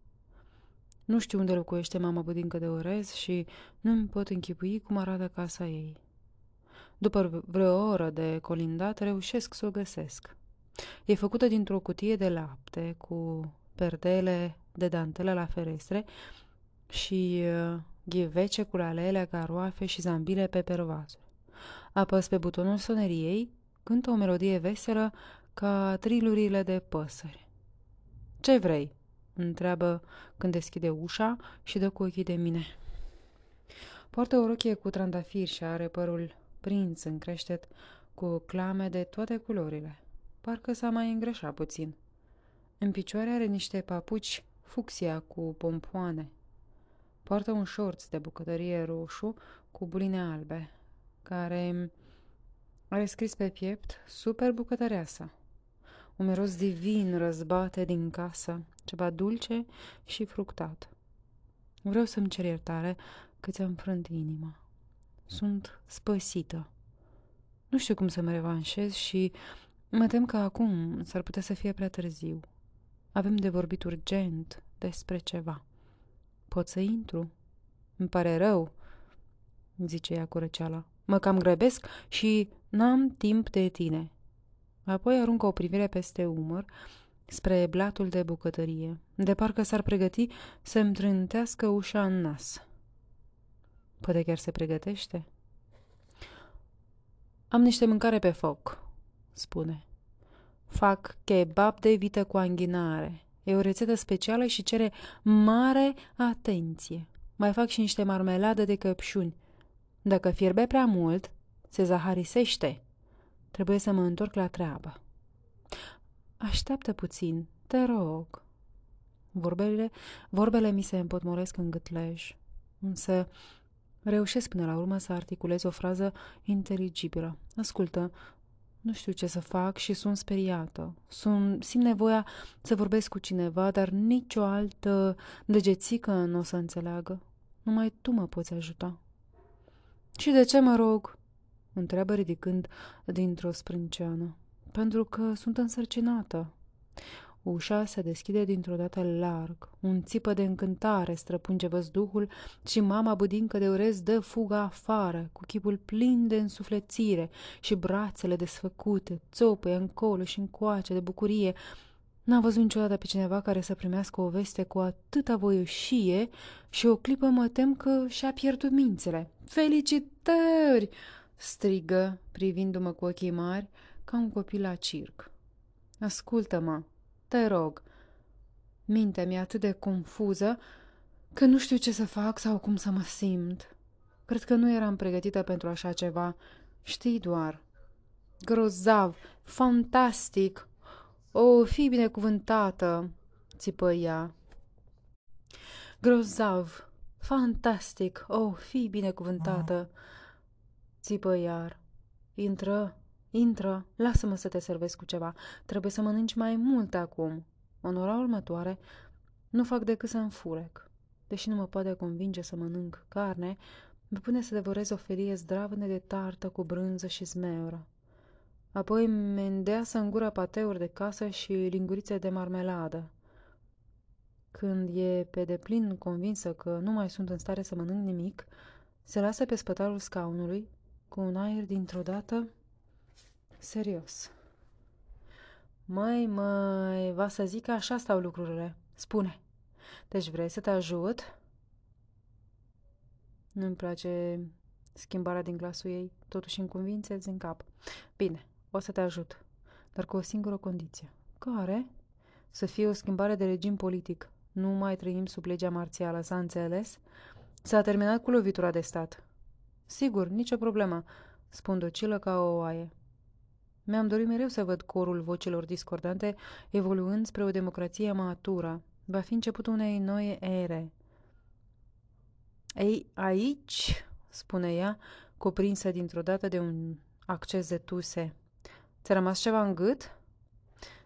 Nu știu unde locuiește mama budincă de orez și nu îmi pot închipui cum arată casa ei. După vreo oră de colindat, reușesc să o găsesc. E făcută dintr-o cutie de lapte cu perdele de dantelă la ferestre și uh, ghivece cu lalele, garoafe și zambile pe pervazuri. Apăs pe butonul soneriei, cântă o melodie veselă ca trilurile de păsări. Ce vrei?" întreabă când deschide ușa și dă cu ochii de mine. Poartă o rochie cu trandafiri și are părul prins în creștet cu clame de toate culorile. Parcă s-a mai îngreșat puțin. În picioare are niște papuci fucsia cu pompoane. Poartă un șorț de bucătărie roșu cu buline albe, care are scris pe piept super bucătăreasă. Un miros divin răzbate din casă, ceva dulce și fructat. Vreau să-mi cer iertare că ți-am frânt inima. Sunt spăsită. Nu știu cum să mă revanșez și mă tem că acum s-ar putea să fie prea târziu. Avem de vorbit urgent despre ceva. Pot să intru? Îmi pare rău, zice ea cu răceala. Mă cam grăbesc și n-am timp de tine. Apoi aruncă o privire peste umăr spre blatul de bucătărie, de parcă s-ar pregăti să-mi trântească ușa în nas. Poate chiar se pregătește? Am niște mâncare pe foc, spune. Fac kebab de vită cu anghinare. E o rețetă specială și cere mare atenție. Mai fac și niște marmeladă de căpșuni. Dacă fierbe prea mult, se zaharisește. Trebuie să mă întorc la treabă. Așteaptă puțin, te rog. Vorbele, vorbele mi se împotmolesc în gâtlej, însă reușesc până la urmă să articulez o frază inteligibilă. Ascultă, nu știu ce să fac și sunt speriată. Sunt, simt nevoia să vorbesc cu cineva, dar nicio altă degețică nu o să înțeleagă. Numai tu mă poți ajuta. Și de ce mă rog? Întreabă ridicând dintr-o sprânceană. Pentru că sunt însărcinată. Ușa se deschide dintr-o dată larg. Un țipă de încântare străpunge văzduhul și mama budincă de urez dă fuga afară, cu chipul plin de însuflețire și brațele desfăcute, țopăie încolo și încoace de bucurie. N-am văzut niciodată pe cineva care să primească o veste cu atâta voioșie și o clipă mă tem că și-a pierdut mințele. Felicitări! strigă, privindu-mă cu ochii mari, ca un copil la circ. Ascultă-mă, te rog. Mintea mi-e atât de confuză că nu știu ce să fac sau cum să mă simt. Cred că nu eram pregătită pentru așa ceva. Știi doar. Grozav, fantastic. O, fi binecuvântată, țipă ea. Grozav, fantastic, o, fi binecuvântată, țipă iar. Intră, Intră, lasă-mă să te servesc cu ceva. Trebuie să mănânci mai mult acum. În ora următoare nu fac decât să înfurec. Deși nu mă poate convinge să mănânc carne, mă pune să devorez o felie zdravăne de tartă cu brânză și zmeură. Apoi mendeasă în gura pateuri de casă și lingurițe de marmeladă. Când e pe deplin convinsă că nu mai sunt în stare să mănânc nimic, se lasă pe spătarul scaunului, cu un aer dintr-o dată Serios. Măi, măi, va să zic că așa stau lucrurile. Spune. Deci vrei să te ajut? Nu-mi place schimbarea din glasul ei. Totuși îmi convințeți în cap. Bine, o să te ajut. Dar cu o singură condiție. Care? Să fie o schimbare de regim politic. Nu mai trăim sub legea marțială, s-a înțeles? S-a terminat cu lovitura de stat. Sigur, nicio problemă, spun docilă ca o oaie. Mi-am dorit mereu să văd corul vocilor discordante evoluând spre o democrație matură. Va fi începutul unei noi ere. Ei, aici, spune ea, cuprinsă dintr-o dată de un acces de tuse. Ți-a rămas ceva în gât?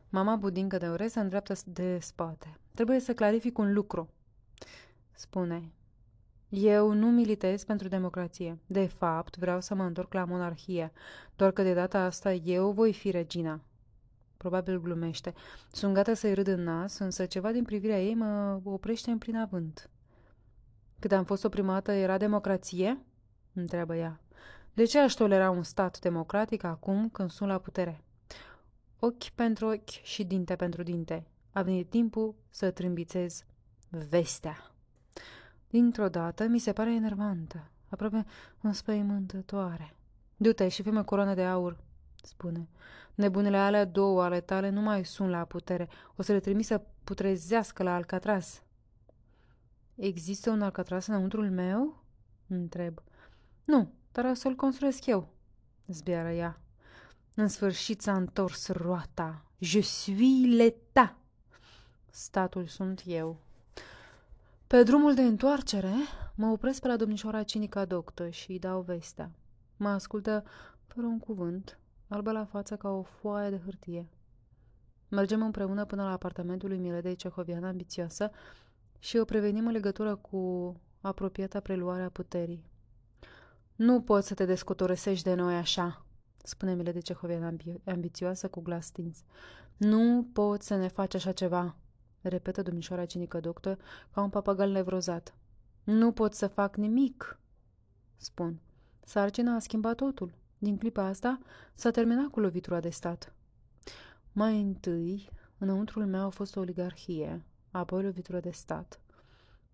Mama budincă de orez se îndreaptă de spate. Trebuie să clarific un lucru, spune. Eu nu militez pentru democrație. De fapt, vreau să mă întorc la monarhie, doar că de data asta eu voi fi regina. Probabil glumește. Sunt gata să-i râd în nas, însă ceva din privirea ei mă oprește în plin avânt. Cât am fost oprimată, era democrație? Întreabă ea. De ce aș tolera un stat democratic acum când sunt la putere? Ochi pentru ochi și dinte pentru dinte. A venit timpul să trâmbițez vestea. Dintr-o dată mi se pare enervantă, aproape înspăimântătoare. Du-te și fă coroană de aur, spune. Nebunele alea două ale tale nu mai sunt la putere. O să le trimis să putrezească la Alcatraz. Există un Alcatraz înăuntrul meu? Întreb. Nu, dar o să-l construiesc eu, zbiară ea. În sfârșit s-a întors roata. Je suis l'État. Statul sunt eu. Pe drumul de întoarcere, mă opresc pe la domnișoara Cinica Doctă și îi dau vestea. Mă ascultă fără un cuvânt, albă la față ca o foaie de hârtie. Mergem împreună până la apartamentul lui Miledei Cehoviană ambițioasă și o prevenim în legătură cu apropiata preluare a puterii. Nu poți să te descotoresești de noi așa, spune Milede Cehoviană ambi- ambițioasă cu glas stins. Nu poți să ne faci așa ceva, repetă domnișoara cinică doctor ca un papagal nevrozat. Nu pot să fac nimic, spun. Sarcina a schimbat totul. Din clipa asta s-a terminat cu lovitura de stat. Mai întâi, înăuntrul meu a fost o oligarhie, apoi lovitură de stat.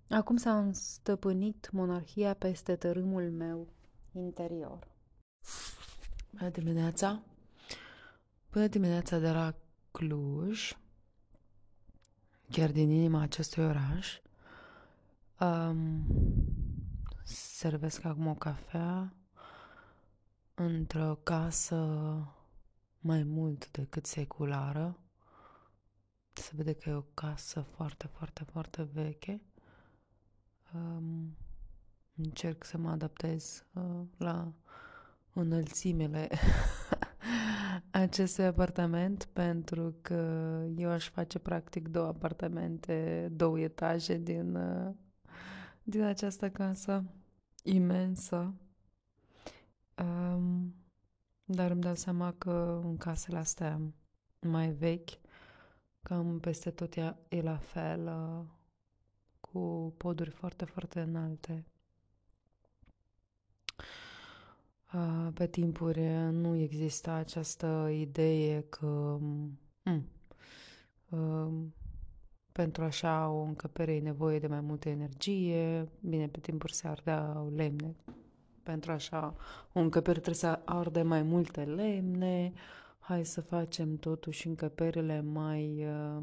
Acum s-a înstăpânit monarhia peste tărâmul meu interior. Bună dimineața! Bună dimineața de la Cluj, chiar din inima acestui oraș. Um, servesc acum o cafea într-o casă mai mult decât seculară. Se vede că e o casă foarte, foarte, foarte veche. Um, încerc să mă adaptez uh, la înălțimile acestui apartament pentru că eu aș face practic două apartamente, două etaje din, uh, din această casă imensă. Um, dar îmi dau seama că în casele astea mai vechi, cam peste tot ea e la fel, uh, cu poduri foarte, foarte înalte. Uh, pe timpuri nu exista această idee că mm, uh, pentru așa o încăpere e nevoie de mai multă energie. Bine, pe timpuri se ardeau lemne. Pentru așa o încăpere trebuie să arde mai multe lemne. Hai să facem totuși încăperile mai uh,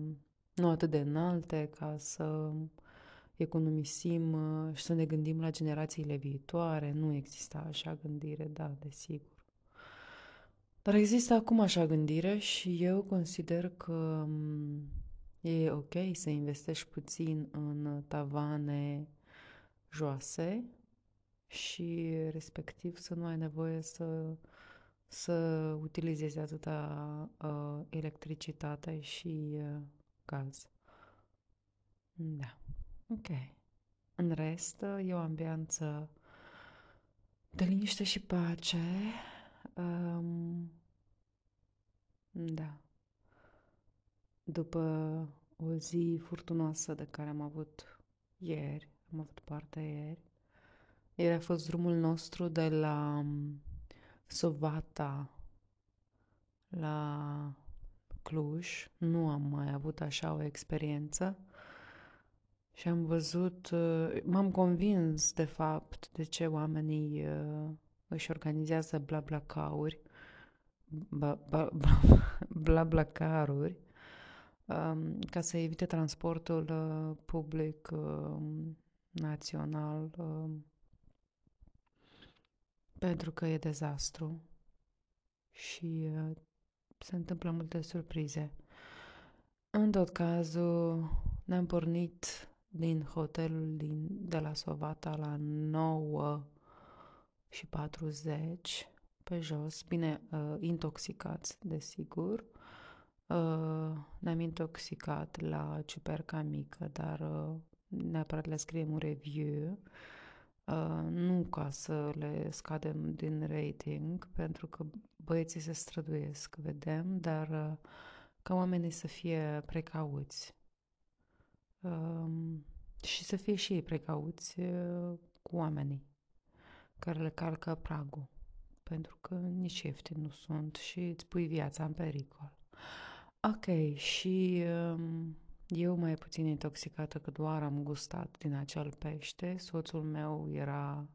nu atât de înalte ca să economisim uh, și să ne gândim la generațiile viitoare. Nu exista așa gândire, da, desigur. Dar există acum așa gândire și eu consider că mm, e ok să investești puțin în tavane joase și respectiv să nu ai nevoie să, să utilizezi atâta uh, electricitate și uh, gaz. Da. Ok. În rest, e o ambianță de liniște și pace. Um, da. După o zi furtunoasă de care am avut ieri, am avut parte ieri, ieri a fost drumul nostru de la um, Sovata la Cluj. Nu am mai avut așa o experiență. Și am văzut, uh, m-am convins de fapt de ce oamenii uh, își organizează bla-bla-cauri, bla-bla-caruri, um, ca să evite transportul uh, public um, național um, pentru că e dezastru și se întâmplă multe surprize. În tot cazul, ne-am pornit din hotelul din, de la Sovata la 9 și 40 pe jos, bine, uh, intoxicați, desigur. Uh, ne-am intoxicat la ciuperca mică, dar uh, neapărat le scriem un review. Uh, nu ca să le scadem din rating, pentru că băieții se străduiesc, vedem, dar uh, ca oamenii să fie precauți um, și să fie și ei precauți uh, cu oamenii care le calcă pragul, pentru că nici ieftin nu sunt și îți pui viața în pericol. Ok, și um, eu mai puțin intoxicată că doar am gustat din acel pește. Soțul meu era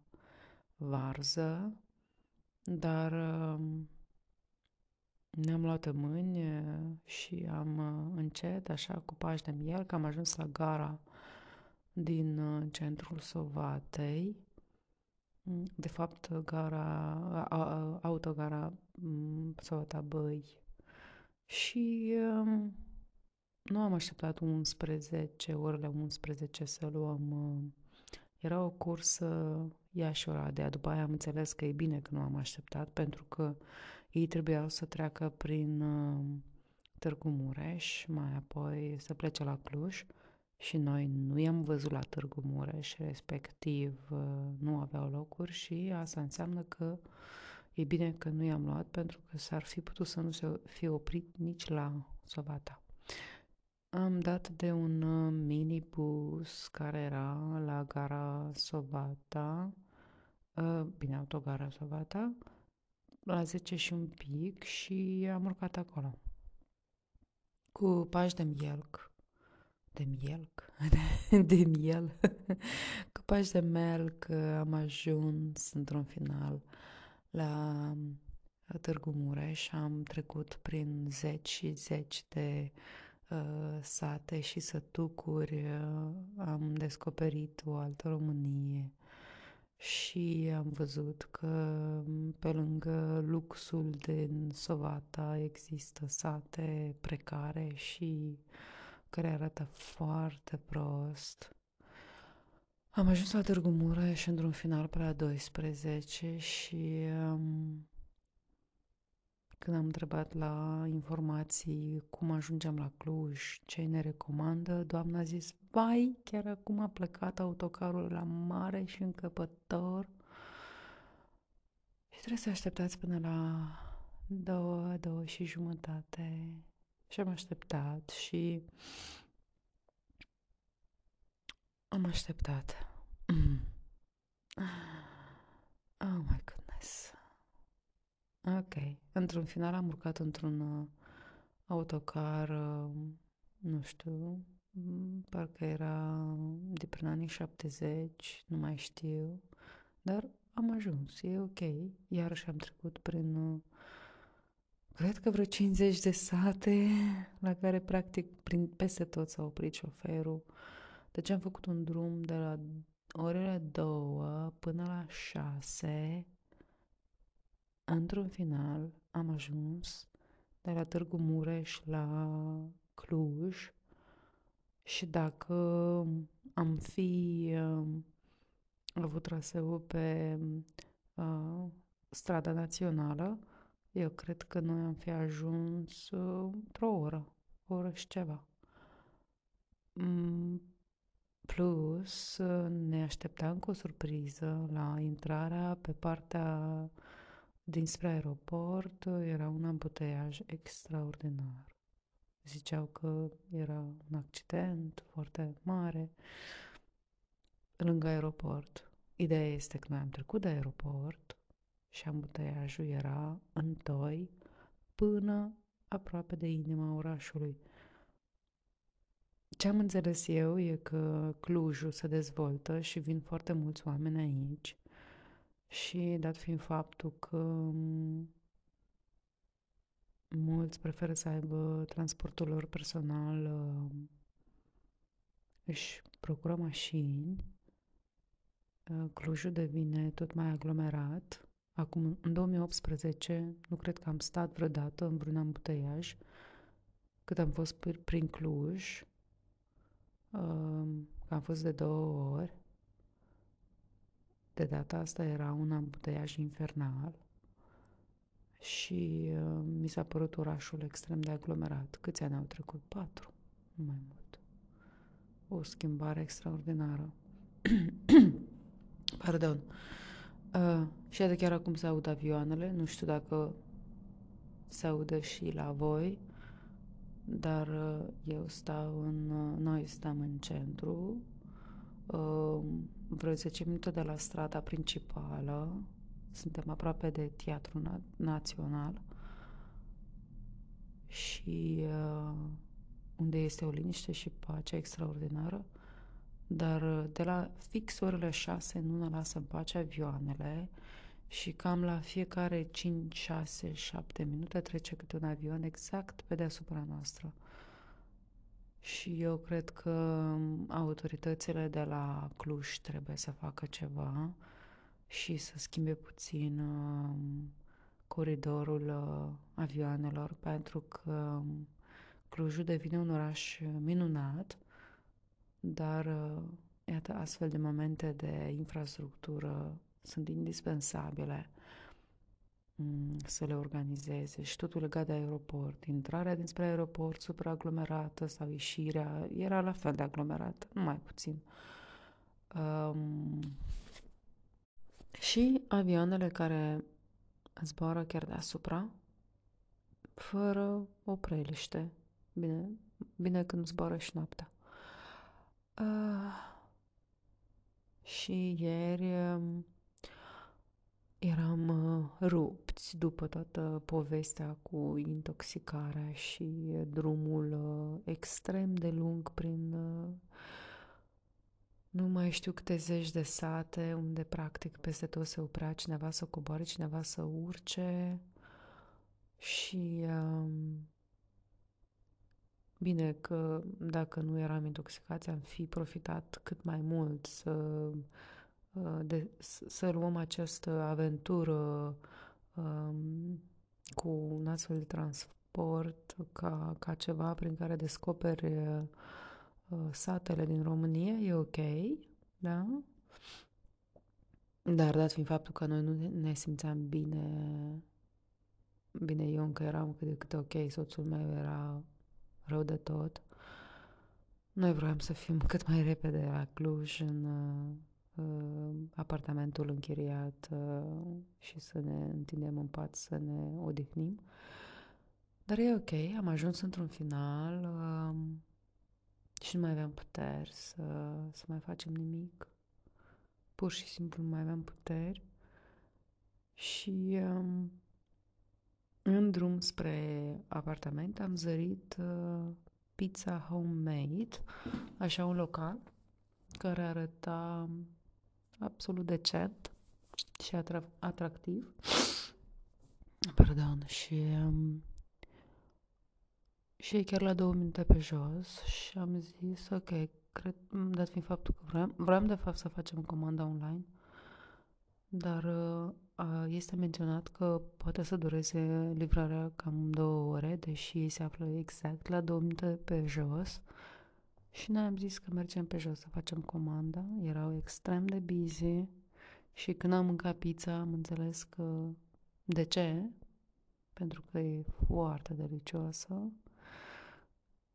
varză, dar um, Ne-am luat în mâini și am încet, așa, cu pași de miel, că am ajuns la gara din centrul Sovatei. De fapt, gara, autogara Sovata Băi. Și nu am așteptat 11, orele 11 să luăm. Era o cursă Iași-Oradea. După aia am înțeles că e bine că nu am așteptat, pentru că ei trebuiau să treacă prin uh, Târgu Mureș, mai apoi să plece la Cluj și noi nu i-am văzut la Târgu Mureș, respectiv uh, nu aveau locuri și asta înseamnă că e bine că nu i-am luat pentru că s-ar fi putut să nu se fi oprit nici la Sovata. Am dat de un uh, minibus care era la gara Sovata, bine, autogara Sovata, la 10 și un pic și am urcat acolo. Cu pași de mielc. De mielc? De, de miel. Cu pași de melc am ajuns într-un final la Târgu Mureș. Am trecut prin zeci și zeci de uh, sate și sătucuri. Uh, am descoperit o altă Românie și am văzut că pe lângă luxul din Sovata există sate precare și care arată foarte prost. Am ajuns la Târgu Mureș într-un final pe la 12 și um, când am întrebat la informații cum ajungem la Cluj, ce ne recomandă, doamna a zis, vai, chiar acum a plecat autocarul la mare și încăpător și trebuie să așteptați până la două, două și jumătate. Și am așteptat și am așteptat. Oh my goodness. Ok. Într-un final am urcat într-un uh, autocar, uh, nu știu, mm, parcă era de prin anii 70, nu mai știu, dar am ajuns, e ok. Iarăși am trecut prin, uh, cred că vreo 50 de sate, la care practic prin, peste tot s-a oprit șoferul. Deci am făcut un drum de la orele două până la șase Într-un final am ajuns de la Târgu Mureș la Cluj și dacă am fi uh, avut traseul pe uh, strada națională, eu cred că noi am fi ajuns uh, într-o oră, o oră și ceva. Mm, plus, uh, ne așteptam cu o surpriză la intrarea pe partea Dinspre aeroport era un ambuteiaj extraordinar. Ziceau că era un accident foarte mare lângă aeroport. Ideea este că noi am trecut de aeroport și ambuteiajul era în toi până aproape de inima orașului. Ce am înțeles eu e că Clujul se dezvoltă și vin foarte mulți oameni aici și dat fiind faptul că mm, mulți preferă să aibă transportul lor personal, uh, își procură mașini, uh, Clujul devine tot mai aglomerat. Acum, în 2018, nu cred că am stat vreodată în vreun ambuteiaj, cât am fost prin Cluj, uh, am fost de două ori, de data asta era un ambuteiaj infernal și uh, mi s-a părut orașul extrem de aglomerat. Câți ani au trecut? Patru, nu mai mult. O schimbare extraordinară. Pardon. Uh, și de chiar acum se aud avioanele, nu știu dacă se audă și la voi, dar uh, eu stau în, uh, noi stăm în centru, uh, vreo 10 minute de la strada principală. Suntem aproape de Teatru Na- Național și uh, unde este o liniște și pace extraordinară, dar uh, de la fix orele 6 nu ne lasă în pace avioanele și cam la fiecare 5, 6, 7 minute trece câte un avion exact pe deasupra noastră. Și eu cred că autoritățile de la Cluj trebuie să facă ceva și să schimbe puțin uh, coridorul uh, avioanelor, pentru că um, Clujul devine un oraș minunat, dar uh, iată, astfel de momente de infrastructură sunt indispensabile. mm, să le organizeze și totul legat de aeroport. Intrarea dinspre aeroport supraaglomerată sau ieșirea era la fel de aglomerată, nu mai puțin. Um, și avioanele care zboară chiar deasupra, fără opreliște. Bine, bine când zboară și noaptea. Uh, și ieri um, eram uh, rupți după toată povestea cu intoxicarea și drumul uh, extrem de lung prin uh, nu mai știu câte zeci de sate unde practic peste tot se oprea cineva să coboare, cineva să urce și um, bine că dacă nu eram intoxicați am fi profitat cât mai mult să, uh, de, să luăm această aventură um, cu un astfel de transport ca, ca ceva prin care descoperi uh, Uh, satele din România, e ok, da? Dar dat fiind faptul că noi nu ne simțeam bine, bine, eu încă eram cât de cât ok, soțul meu era rău de tot. Noi vroiam să fim cât mai repede la Cluj în uh, uh, apartamentul închiriat uh, și să ne întindem în pat, să ne odihnim. Dar e ok, am ajuns într-un final. Uh, și nu mai aveam puteri să, să mai facem nimic. Pur și simplu nu mai aveam puteri. Și um, în drum spre apartament am zărit uh, Pizza Homemade, așa un local care arăta absolut decent și atra- atractiv. Pardon, și um, și e chiar la două minute pe jos și am zis, ok, cred, dat fiind faptul că vreau, vreau de fapt să facem comanda online, dar uh, este menționat că poate să dureze livrarea cam două ore, deși se află exact la două minute pe jos. Și noi am zis că mergem pe jos să facem comanda. Erau extrem de busy și când am mâncat pizza am înțeles că de ce? Pentru că e foarte delicioasă.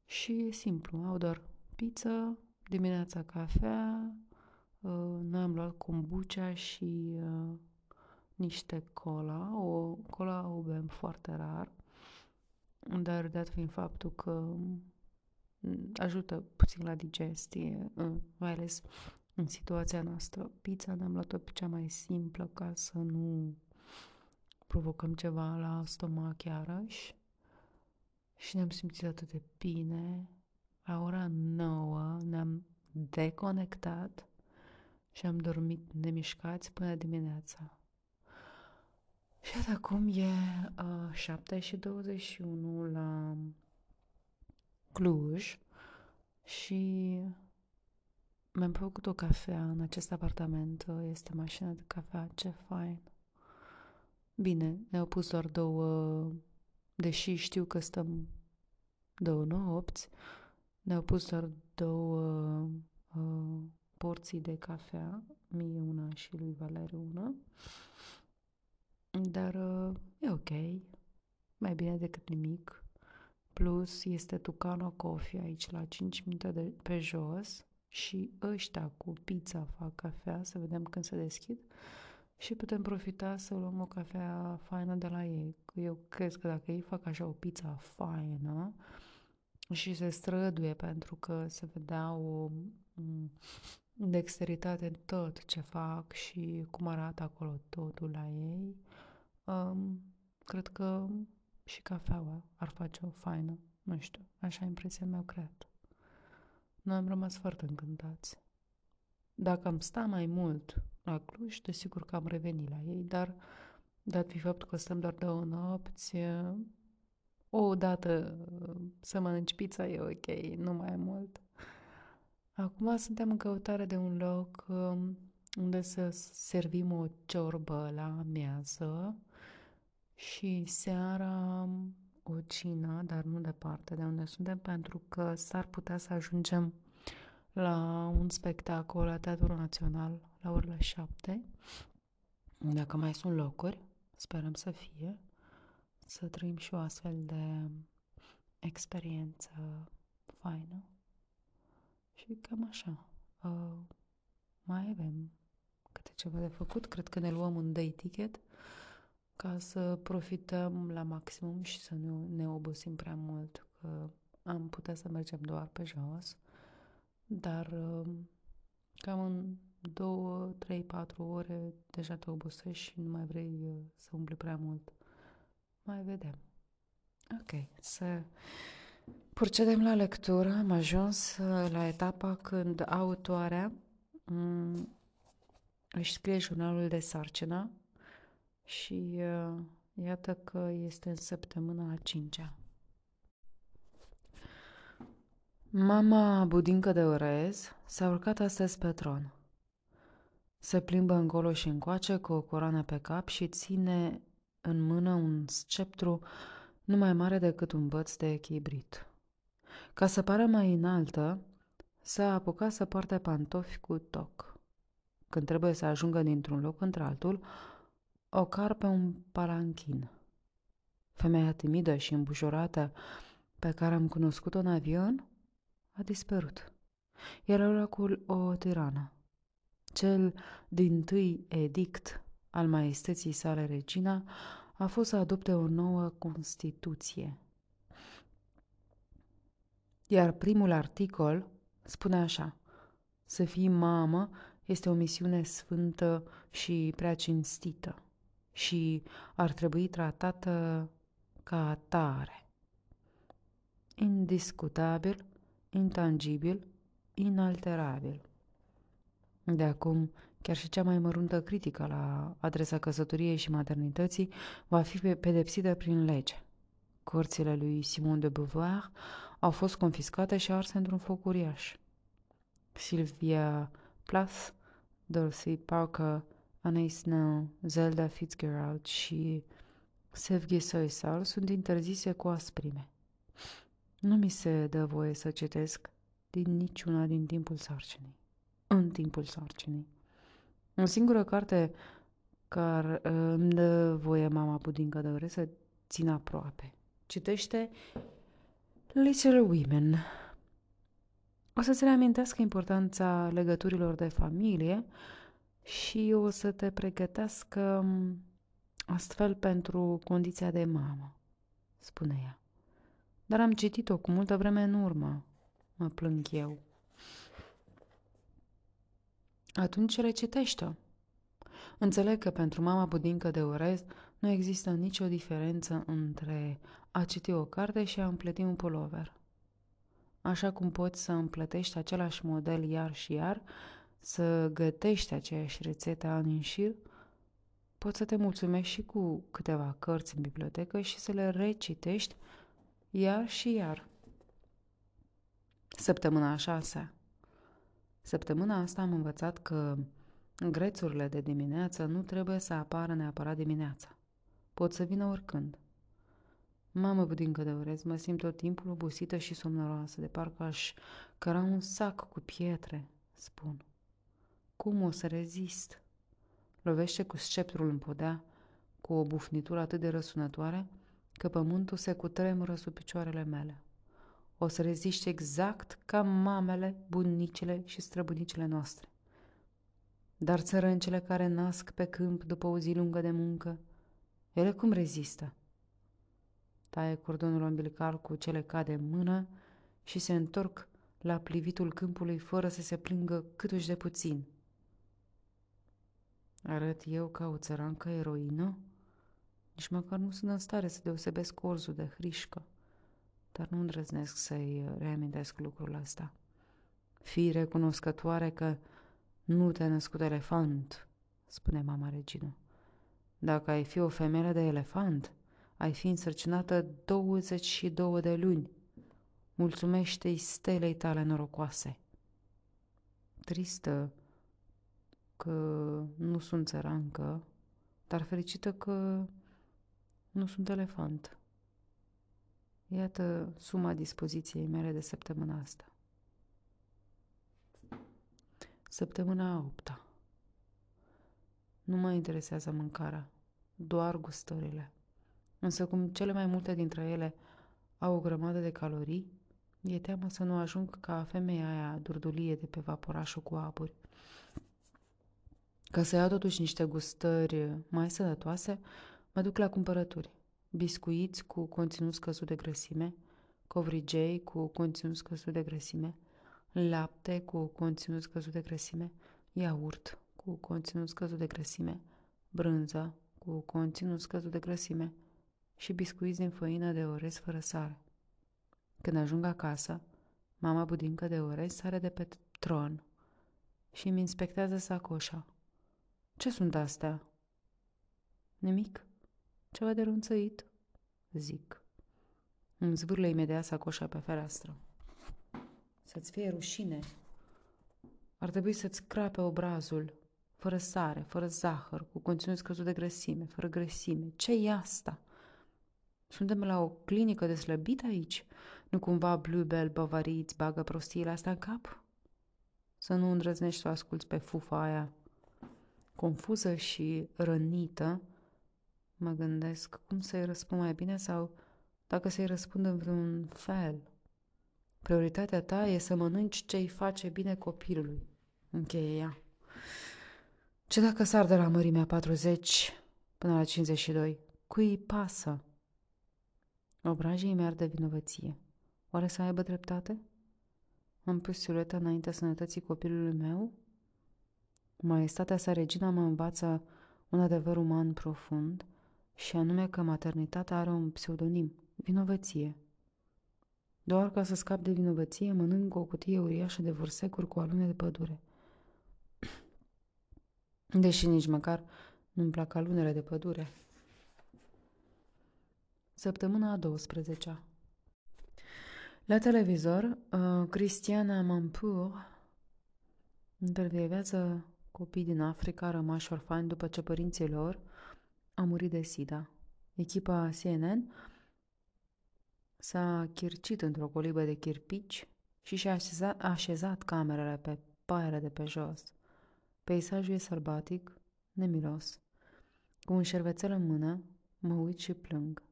Și e simplu, au doar pizza, dimineața cafea, uh, noi am luat kombucha și uh, niște cola. O cola o bem foarte rar, dar dat fiind faptul că mm, ajută puțin la digestie, uh, mai ales în situația noastră. Pizza ne-am luat-o pe cea mai simplă ca să nu provocăm ceva la stomac iarăși și ne-am simțit atât de bine. La ora 9 ne-am deconectat și am dormit nemișcați până dimineața. Și iată acum e uh, 7 și 21 la Cluj și mi-am făcut o cafea în acest apartament. Este mașina de cafea, ce fain. Bine, ne-au pus doar două deși știu că stăm două nopți, ne-au pus doar două uh, porții de cafea, mie una și lui Valeriu una, dar uh, e ok, mai bine decât nimic. Plus este Tucano Coffee aici la 5 minute de pe jos și ăștia cu pizza fac cafea, să vedem când se deschid și putem profita să luăm o cafea faină de la ei. Eu cred că dacă ei fac așa o pizza faină și se străduie pentru că se vedea o dexteritate în tot ce fac și cum arată acolo totul la ei, um, cred că și cafeaua ar face o faină. Nu știu, așa impresia mea cred. Noi am rămas foarte încântați. Dacă am sta mai mult la Cluj, desigur că am revenit la ei, dar dat fi faptul că stăm doar două nopți, o dată să mănânci pizza e ok, nu mai mult. Acum suntem în căutare de un loc um, unde să servim o ciorbă la amiază și seara o cină, dar nu departe de unde suntem, pentru că s-ar putea să ajungem la un spectacol la Teatrul Național la orele șapte. Dacă mai sunt locuri, sperăm să fie, să trăim și o astfel de experiență faină. Și cam așa. Uh, mai avem câte ceva de făcut. Cred că ne luăm un day ticket ca să profităm la maximum și să nu ne obosim prea mult, că am putea să mergem doar pe jos, dar uh, cam în două, trei, patru ore deja te obosești și nu mai vrei uh, să umbli prea mult. Mai vedem. Ok, să procedem la lectură. Am ajuns uh, la etapa când autoarea um, își scrie jurnalul de sarcină și uh, iată că este în săptămâna a cincea. Mama budincă de orez s-a urcat astăzi pe tron. Se plimbă încolo și încoace cu o coroană pe cap și ține în mână un sceptru nu mai mare decât un băț de echibrit. Ca să pară mai înaltă, s-a apucat să poarte pantofi cu toc. Când trebuie să ajungă dintr-un loc într-altul, o car pe un palanchin. Femeia timidă și îmbujorată pe care am cunoscut-o în avion a dispărut. Era oracul o tirană. Cel din tâi edict al maestății sale regina a fost să adopte o nouă Constituție. Iar primul articol spune așa, să fii mamă este o misiune sfântă și prea cinstită și ar trebui tratată ca atare. Indiscutabil, intangibil, inalterabil. De acum, chiar și cea mai măruntă critică la adresa căsătoriei și maternității va fi pedepsită prin lege. Corțile lui Simon de Beauvoir au fost confiscate și arse într-un foc uriaș. Sylvia Plath, Dorothy Parker, Anais Snell, Zelda Fitzgerald și Sevgi Soisal sunt interzise cu asprime. Nu mi se dă voie să citesc din niciuna din timpul sarcinii. În timpul sarcinii. O singură carte care îmi dă voie mama pudincă de ore să țin aproape. Citește Little Women. O să-ți reamintească importanța legăturilor de familie și o să te pregătească astfel pentru condiția de mamă, spune ea. Dar am citit-o cu multă vreme în urmă, mă plâng eu. Atunci recitește-o. Înțeleg că pentru mama budincă de orez nu există nicio diferență între a citi o carte și a împleti un pulover. Așa cum poți să împletești același model iar și iar, să gătești aceeași rețetă an în șir, poți să te mulțumești și cu câteva cărți în bibliotecă și să le recitești iar și iar. Săptămâna a șasea. Săptămâna asta am învățat că grețurile de dimineață nu trebuie să apară neapărat dimineața. Pot să vină oricând. Mamă budincă de orez, mă simt tot timpul obosită și somnoroasă, de parcă aș căra un sac cu pietre, spun. Cum o să rezist? Lovește cu sceptrul în podea, cu o bufnitură atât de răsunătoare, că pământul se cutremură sub picioarele mele. O să reziști exact ca mamele, bunicile și străbunicile noastre. Dar țărâncele care nasc pe câmp după o zi lungă de muncă, ele cum rezistă? Taie cordonul umbilical cu cele cade în mână și se întorc la plivitul câmpului fără să se plângă câtuși de puțin. Arăt eu ca o țărancă eroină? Nici măcar nu sunt în stare să deosebesc orzul de hrișcă, dar nu îndrăznesc să-i reamintesc lucrul ăsta. Fii recunoscătoare că nu te-a născut elefant spune mama regină. Dacă ai fi o femeie de elefant, ai fi însărcinată 22 de luni. Mulțumește-i stelei tale norocoase. Tristă că nu sunt țărancă, dar fericită că nu sunt elefant. Iată suma dispoziției mele de săptămâna asta. Săptămâna a opta. Nu mă interesează mâncarea, doar gustările. Însă cum cele mai multe dintre ele au o grămadă de calorii, e teamă să nu ajung ca femeia aia durdulie de pe vaporașul cu aburi. Ca să iau totuși niște gustări mai sănătoase, mă duc la cumpărături. Biscuiți cu conținut scăzut de grăsime, covrigei cu conținut scăzut de grăsime, lapte cu conținut scăzut de grăsime, iaurt cu conținut scăzut de grăsime, brânză cu conținut scăzut de grăsime și biscuiți din făină de orez fără sare. Când ajung acasă, mama budincă de orez sare de pe tron și îmi inspectează sacoșa. Ce sunt astea? Nimic. Ceva de runțăit, zic. Îmi zvârle imediat sacoșa pe fereastră. Să-ți fie rușine. Ar trebui să-ți crape obrazul, fără sare, fără zahăr, cu conținut scăzut de grăsime, fără grăsime. ce e asta? Suntem la o clinică de slăbit aici? Nu cumva Bluebell Bavarii îți bagă prostiile astea în cap? Să nu îndrăznești să o asculți pe fufa aia. Confuză și rănită, mă gândesc cum să-i răspund mai bine sau dacă să-i răspund în vreun fel. Prioritatea ta e să mănânci ce-i face bine copilului. Încheie ea. Ce dacă sar de la mărimea 40 până la 52? Cui îi pasă? Obrajii mi de vinovăție. Oare să aibă dreptate? Am pus silueta înaintea sănătății copilului meu? Maestatea sa regina mă învață un adevăr uman profund și anume că maternitatea are un pseudonim, vinovăție. Doar ca să scap de vinovăție, mănânc o cutie uriașă de vorsecuri cu alune de pădure. Deși nici măcar nu-mi plac alunele de pădure. Săptămâna a 12-a La televizor, uh, Cristiana Mampur intervievează copii din Africa rămași orfani după ce părinții lor au murit de sida. Echipa CNN s-a chircit într-o colibă de chirpici și și-a așezat, așezat camerele pe paiele de pe jos. Peisajul e sălbatic, nemilos. Cu un șervețel în mână, mă uit și plâng.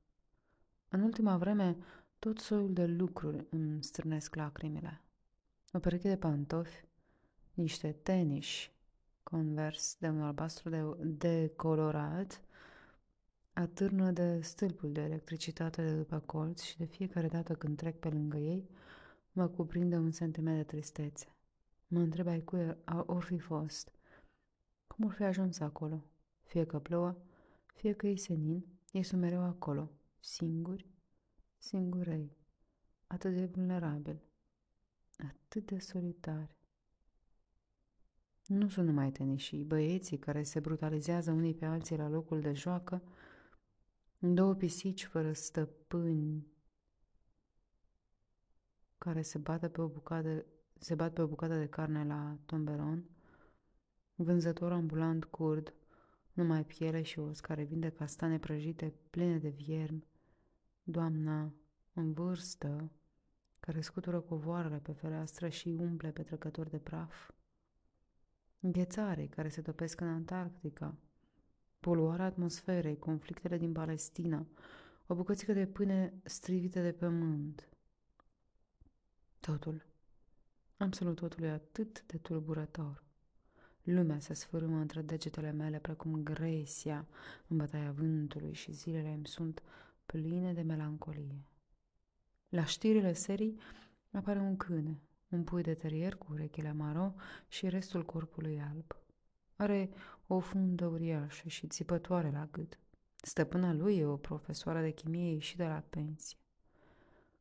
În ultima vreme, tot soiul de lucruri îmi strânesc lacrimile. O pereche de pantofi, niște teniși, convers de un albastru de, de colorat, atârnă de stâlpul de electricitate de după colț și de fiecare dată când trec pe lângă ei, mă cuprinde un sentiment de tristețe. Mă întreb ai cui or fi fost. Cum or fi ajuns acolo? Fie că plouă, fie că e senin, ei sunt mereu acolo, singuri, singurei, atât de vulnerabili, atât de solitari. Nu sunt numai tenișii, băieții care se brutalizează unii pe alții la locul de joacă, două pisici fără stăpâni care se, bate pe o bucată, se bat pe o bucată de carne la tomberon, vânzător ambulant curd, numai piele și os, care vinde castane prăjite pline de viermi, doamna în vârstă, care scutură covoarele pe fereastră și umple pe trecători de praf, înghețare care se topesc în Antarctica, poluarea atmosferei, conflictele din Palestina, o bucățică de pâine strivită de pământ. Totul, absolut totul e atât de tulburător. Lumea se sfârâmă între degetele mele precum gresia în bătaia vântului și zilele îmi sunt pline de melancolie. La știrile serii apare un câine, un pui de terier cu urechile maro și restul corpului alb. Are o fundă uriașă și țipătoare la gât. Stăpâna lui e o profesoară de chimie ieșită la pensie.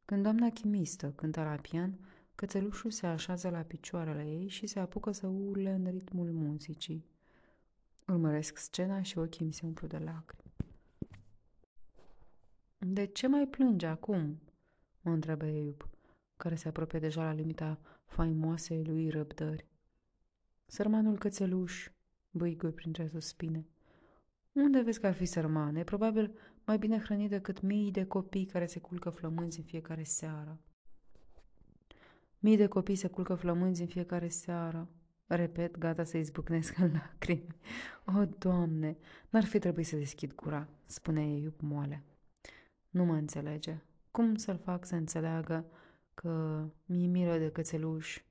Când doamna chimistă cântă la pian, cățelușul se așează la picioarele ei și se apucă să urle în ritmul muzicii. Urmăresc scena și ochii mi se umplu de lacrimi. De ce mai plânge acum?" mă întrebă Eiup, care se apropie deja la limita faimoasei lui răbdări. Sărmanul cățeluș, băigui printre suspine. Unde vezi că ar fi sărman? E probabil mai bine hrănit decât mii de copii care se culcă flămânzi în fiecare seară. Mii de copii se culcă flămânzi în fiecare seară. Repet, gata să izbucnesc în lacrimi. O, Doamne, n-ar fi trebuit să deschid gura, spune ei moale. Nu mă înțelege. Cum să-l fac să înțeleagă că mi-e milă de cățeluș,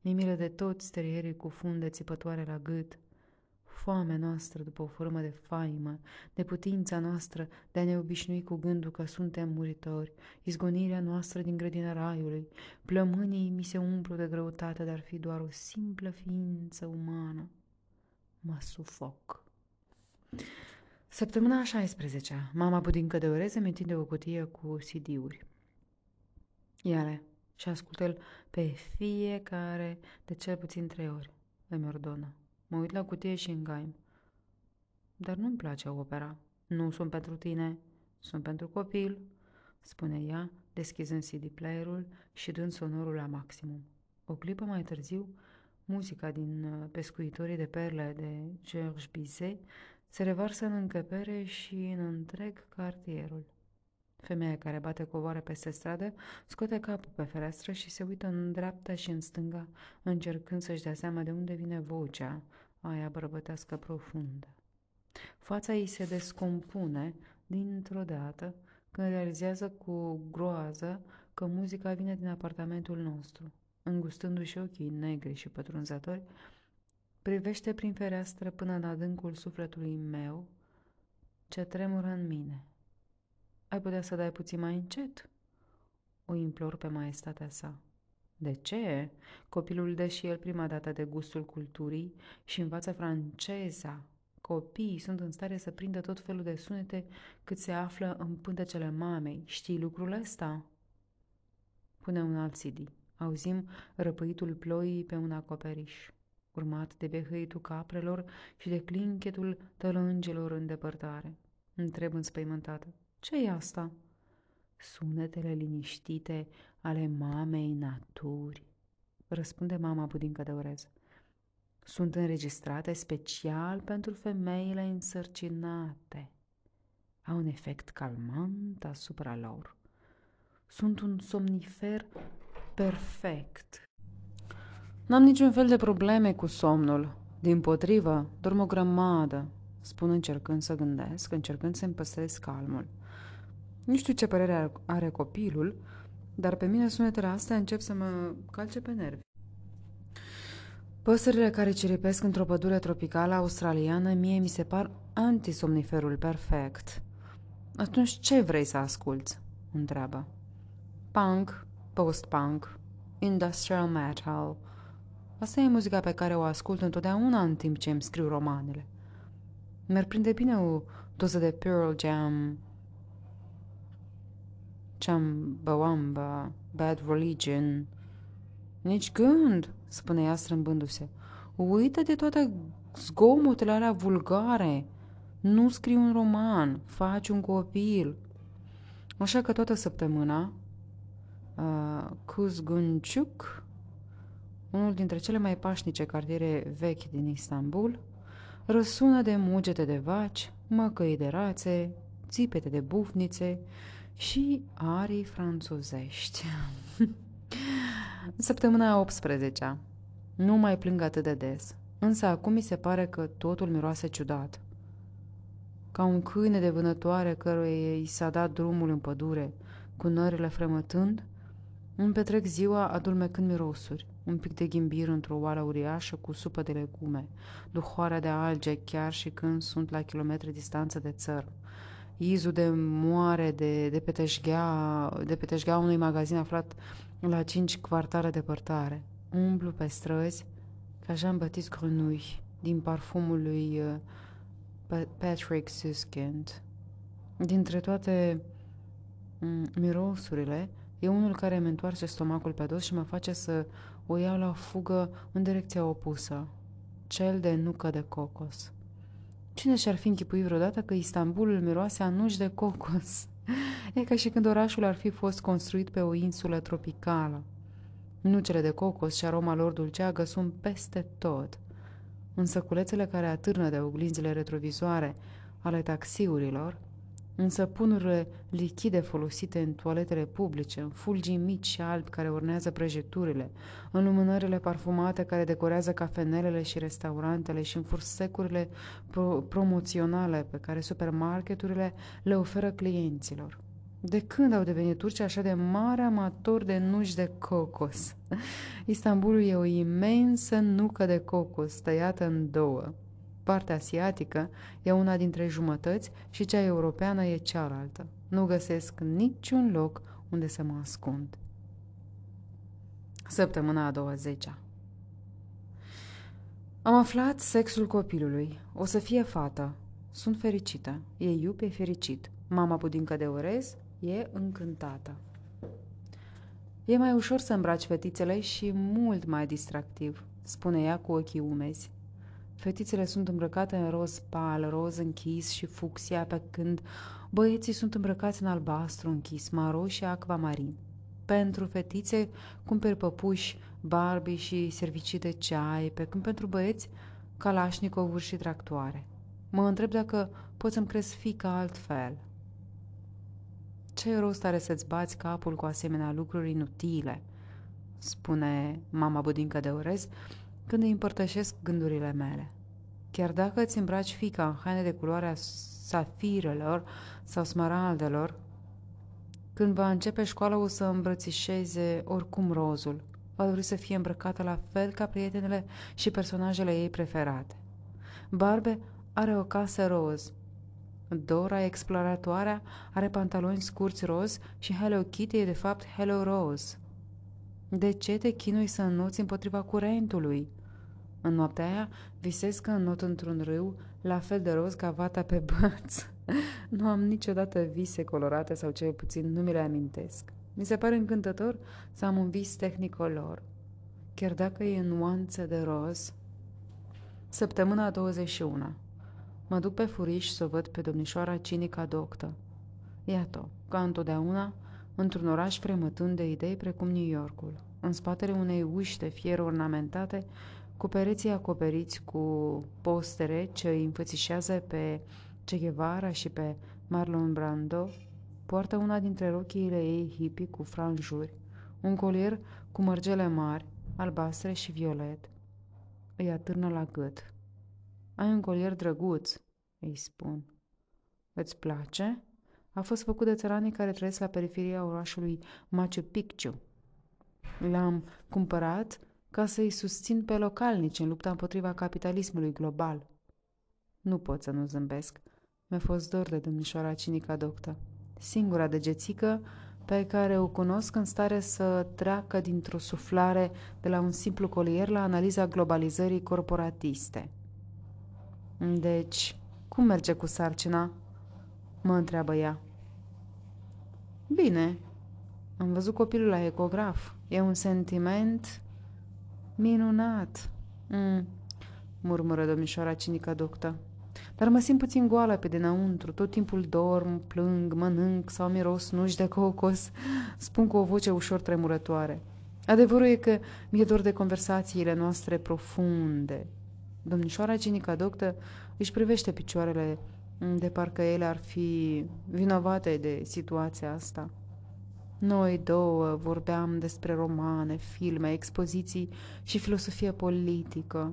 mi-e milă de toți terierii cu funde țipătoare la gât, foamea noastră după o formă de faimă, de putința noastră de a ne obișnui cu gândul că suntem muritori, izgonirea noastră din grădina raiului, plămânii mi se umplu de greutate de ar fi doar o simplă ființă umană. Mă sufoc. Săptămâna a 16 mama budincă de oreze mi întinde o cutie cu CD-uri. Iale, și ascultă-l pe fiecare de cel puțin trei ori, îmi ordonă. Mă uit la cutie și îngaim. Dar nu-mi place opera. Nu sunt pentru tine, sunt pentru copil, spune ea, deschizând CD-playerul și dând sonorul la maximum. O clipă mai târziu, muzica din uh, Pescuitorii de perle de Georges Bizet se revarsă în încăpere și în întreg cartierul. Femeia care bate covoare peste stradă scoate capul pe fereastră și se uită în dreapta și în stânga, încercând să-și dea seama de unde vine vocea aia bărbătească profundă. Fața ei se descompune dintr-o dată când realizează cu groază că muzica vine din apartamentul nostru. Îngustându-și ochii negri și pătrunzători, privește prin fereastră până în adâncul sufletului meu, ce tremură în mine. Ai putea să dai puțin mai încet? O implor pe maestatea sa. De ce? Copilul dă și el prima dată de gustul culturii și învață franceza. Copiii sunt în stare să prindă tot felul de sunete cât se află în pântecele mamei. Știi lucrul ăsta? Pune un alt CD. Auzim răpăitul ploii pe un acoperiș, urmat de behăitul caprelor și de clinchetul tălângelor în depărtare. Întreb înspăimântată. Ce e asta? Sunetele liniștite ale mamei naturi, răspunde mama budincă de orez. Sunt înregistrate special pentru femeile însărcinate. Au un efect calmant asupra lor. Sunt un somnifer perfect. N-am niciun fel de probleme cu somnul. Din potrivă, dorm o grămadă, spun încercând să gândesc, încercând să-mi păstrez calmul. Nu știu ce părere are copilul, dar pe mine sunetele astea încep să mă calce pe nervi. Păsările care ciripesc într-o pădure tropicală australiană mie mi se par antisomniferul perfect. Atunci ce vrei să asculți? întreabă. Punk, post-punk, industrial metal. Asta e muzica pe care o ascult întotdeauna în timp ce îmi scriu romanele. Mi-ar prinde bine o doză de Pearl Jam, Chambawamba, Bad Religion. Nici gând, spune ea strâmbându-se. Uită de toate zgomotele alea vulgare. Nu scrii un roman, faci un copil. Așa că toată săptămâna, uh, Kuzgunciuk, unul dintre cele mai pașnice cartiere vechi din Istanbul, răsună de mugete de vaci, măcăi de rațe, țipete de bufnițe și arii franțuzești. Săptămâna 18 Nu mai plâng atât de des, însă acum mi se pare că totul miroase ciudat. Ca un câine de vânătoare căruia i s-a dat drumul în pădure, cu nările fremătând, îmi petrec ziua adulmecând mirosuri, un pic de ghimbir într-o oală uriașă cu supă de legume, duhoarea de alge chiar și când sunt la kilometri distanță de țărm, izul de moare de, de, pe teșghea, de pe teșghea unui magazin aflat la cinci quartare depărtare. Umblu pe străzi ca Jean-Baptiste Grenouille din parfumul lui uh, Patrick Suskind. Dintre toate mm, mirosurile, e unul care îmi întoarce stomacul pe dos și mă face să o iau la fugă în direcția opusă, cel de nucă de cocos. Cine și-ar fi închipuit vreodată că Istanbulul miroase a nuși de cocos? E ca și când orașul ar fi fost construit pe o insulă tropicală. Nucele de cocos și aroma lor dulceagă sunt peste tot. Însă culețele care atârnă de oglinzile retrovizoare ale taxiurilor Însă punurile lichide folosite în toaletele publice, în fulgii mici și albi care urnează prăjiturile, în lumânările parfumate care decorează cafenelele și restaurantele și în fursecurile pro- promoționale pe care supermarketurile le oferă clienților. De când au devenit turci așa de mari amatori de nuși de cocos? Istanbulul e o imensă nucă de cocos tăiată în două. Partea asiatică e una dintre jumătăți și cea europeană e cealaltă. Nu găsesc niciun loc unde să mă ascund. Săptămâna a 20 -a. Am aflat sexul copilului. O să fie fată. Sunt fericită. E iub, e fericit. Mama budincă de orez e încântată. E mai ușor să îmbraci fetițele și mult mai distractiv, spune ea cu ochii umezi. Fetițele sunt îmbrăcate în roz pal, roz închis și fucsia, pe când băieții sunt îmbrăcați în albastru închis, maro și acvamarin. Pentru fetițe cumperi păpuși, Barbie și servicii de ceai, pe când pentru băieți calașnicovuri și tractoare. Mă întreb dacă poți să-mi crezi fica altfel. Ce rost are să-ți bați capul cu asemenea lucruri inutile? spune mama budincă de orez, când îi împărtășesc gândurile mele. Chiar dacă îți îmbraci fica în haine de culoarea safirelor sau smaraldelor, când va începe școala o să îmbrățișeze oricum rozul. Va dori să fie îmbrăcată la fel ca prietenele și personajele ei preferate. Barbe are o casă roz. Dora, exploratoarea, are pantaloni scurți roz și Hello Kitty e de fapt Hello Rose. De ce te chinui să înnoți împotriva curentului? În noaptea aia visez că înnot într-un râu la fel de roz ca vata pe băț. nu am niciodată vise colorate sau cel puțin nu mi le amintesc. Mi se pare încântător să am un vis tehnicolor, chiar dacă e în nuanțe de roz. Săptămâna 21. Mă duc pe furiș să o văd pe domnișoara Cinica Doctă. Iată, ca întotdeauna, într-un oraș fremătând de idei precum New Yorkul. În spatele unei uși de fier ornamentate, cu pereții acoperiți cu postere ce îi înfățișează pe Che Guevara și pe Marlon Brando, poartă una dintre rochiile ei hippie cu franjuri, un colier cu mărgele mari, albastre și violet. Îi atârnă la gât. Ai un colier drăguț, îi spun. Îți place? A fost făcut de țăranii care trăiesc la periferia orașului Machu Picchu. L-am cumpărat ca să-i susțin pe localnici în lupta împotriva capitalismului global. Nu pot să nu zâmbesc. Mi-a fost dor de domnișoara cinica doctă. Singura degețică pe care o cunosc în stare să treacă dintr-o suflare de la un simplu colier la analiza globalizării corporatiste. Deci, cum merge cu sarcina? Mă întreabă ea. Bine, am văzut copilul la ecograf. E un sentiment Minunat! Mm, murmură domnișoara cinica doctă. Dar mă simt puțin goală pe dinăuntru, tot timpul dorm, plâng, mănânc sau miros nuși de cocos, spun cu o voce ușor tremurătoare. Adevărul e că mi-e dor de conversațiile noastre profunde. Domnișoara cinica doctă își privește picioarele de parcă ele ar fi vinovate de situația asta. Noi două vorbeam despre romane, filme, expoziții și filosofie politică.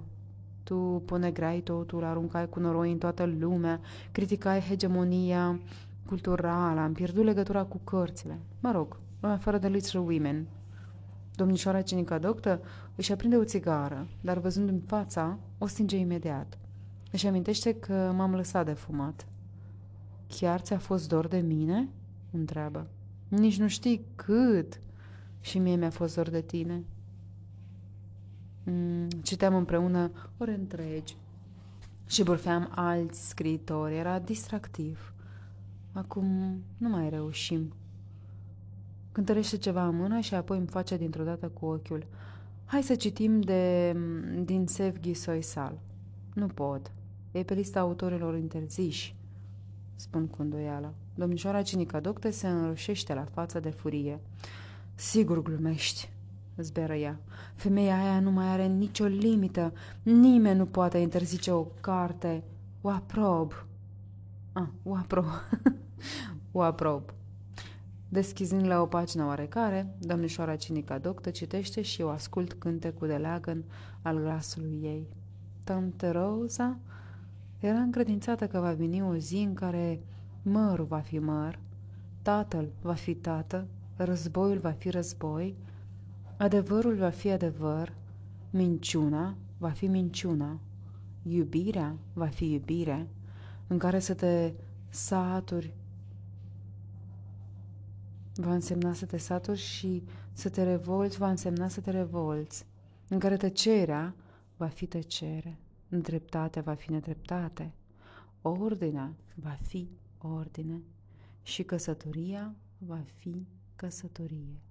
Tu ponegrai totul, aruncai cu noroi în toată lumea, criticai hegemonia culturală, am pierdut legătura cu cărțile. Mă rog, lumea fără de Little Women. Domnișoara cinica doctă își aprinde o țigară, dar văzând-mi fața, o stinge imediat. Își amintește că m-am lăsat de fumat. Chiar ți-a fost dor de mine? întreabă. Nici nu știi cât. Și mie mi-a fost dor de tine. Mm, citeam împreună ore întregi și bârfeam alți scriitori. Era distractiv. Acum nu mai reușim. Cântărește ceva în mână și apoi îmi face dintr-o dată cu ochiul. Hai să citim de, din Sevgi Soisal. Nu pot. e pe lista autorilor interziși, spun cu îndoială. Domnișoara Cinica Docte se înroșește la față de furie. Sigur glumești, zberă ea. Femeia aia nu mai are nicio limită. Nimeni nu poate interzice o carte. O aprob. Ah, o aprob. o aprob. Deschizând la o pagină oarecare, domnișoara Cinica Doctă citește și eu ascult cântecul de leagăn al glasului ei. Tante Rosa era încredințată că va veni o zi în care mărul va fi măr, tatăl va fi tată, războiul va fi război, adevărul va fi adevăr, minciuna va fi minciuna, iubirea va fi iubire, în care să te saturi va însemna să te saturi și să te revolți va însemna să te revolți, în care tăcerea va fi tăcere, nedreptatea va fi nedreptate, ordinea va fi ordine și căsătoria va fi căsătorie.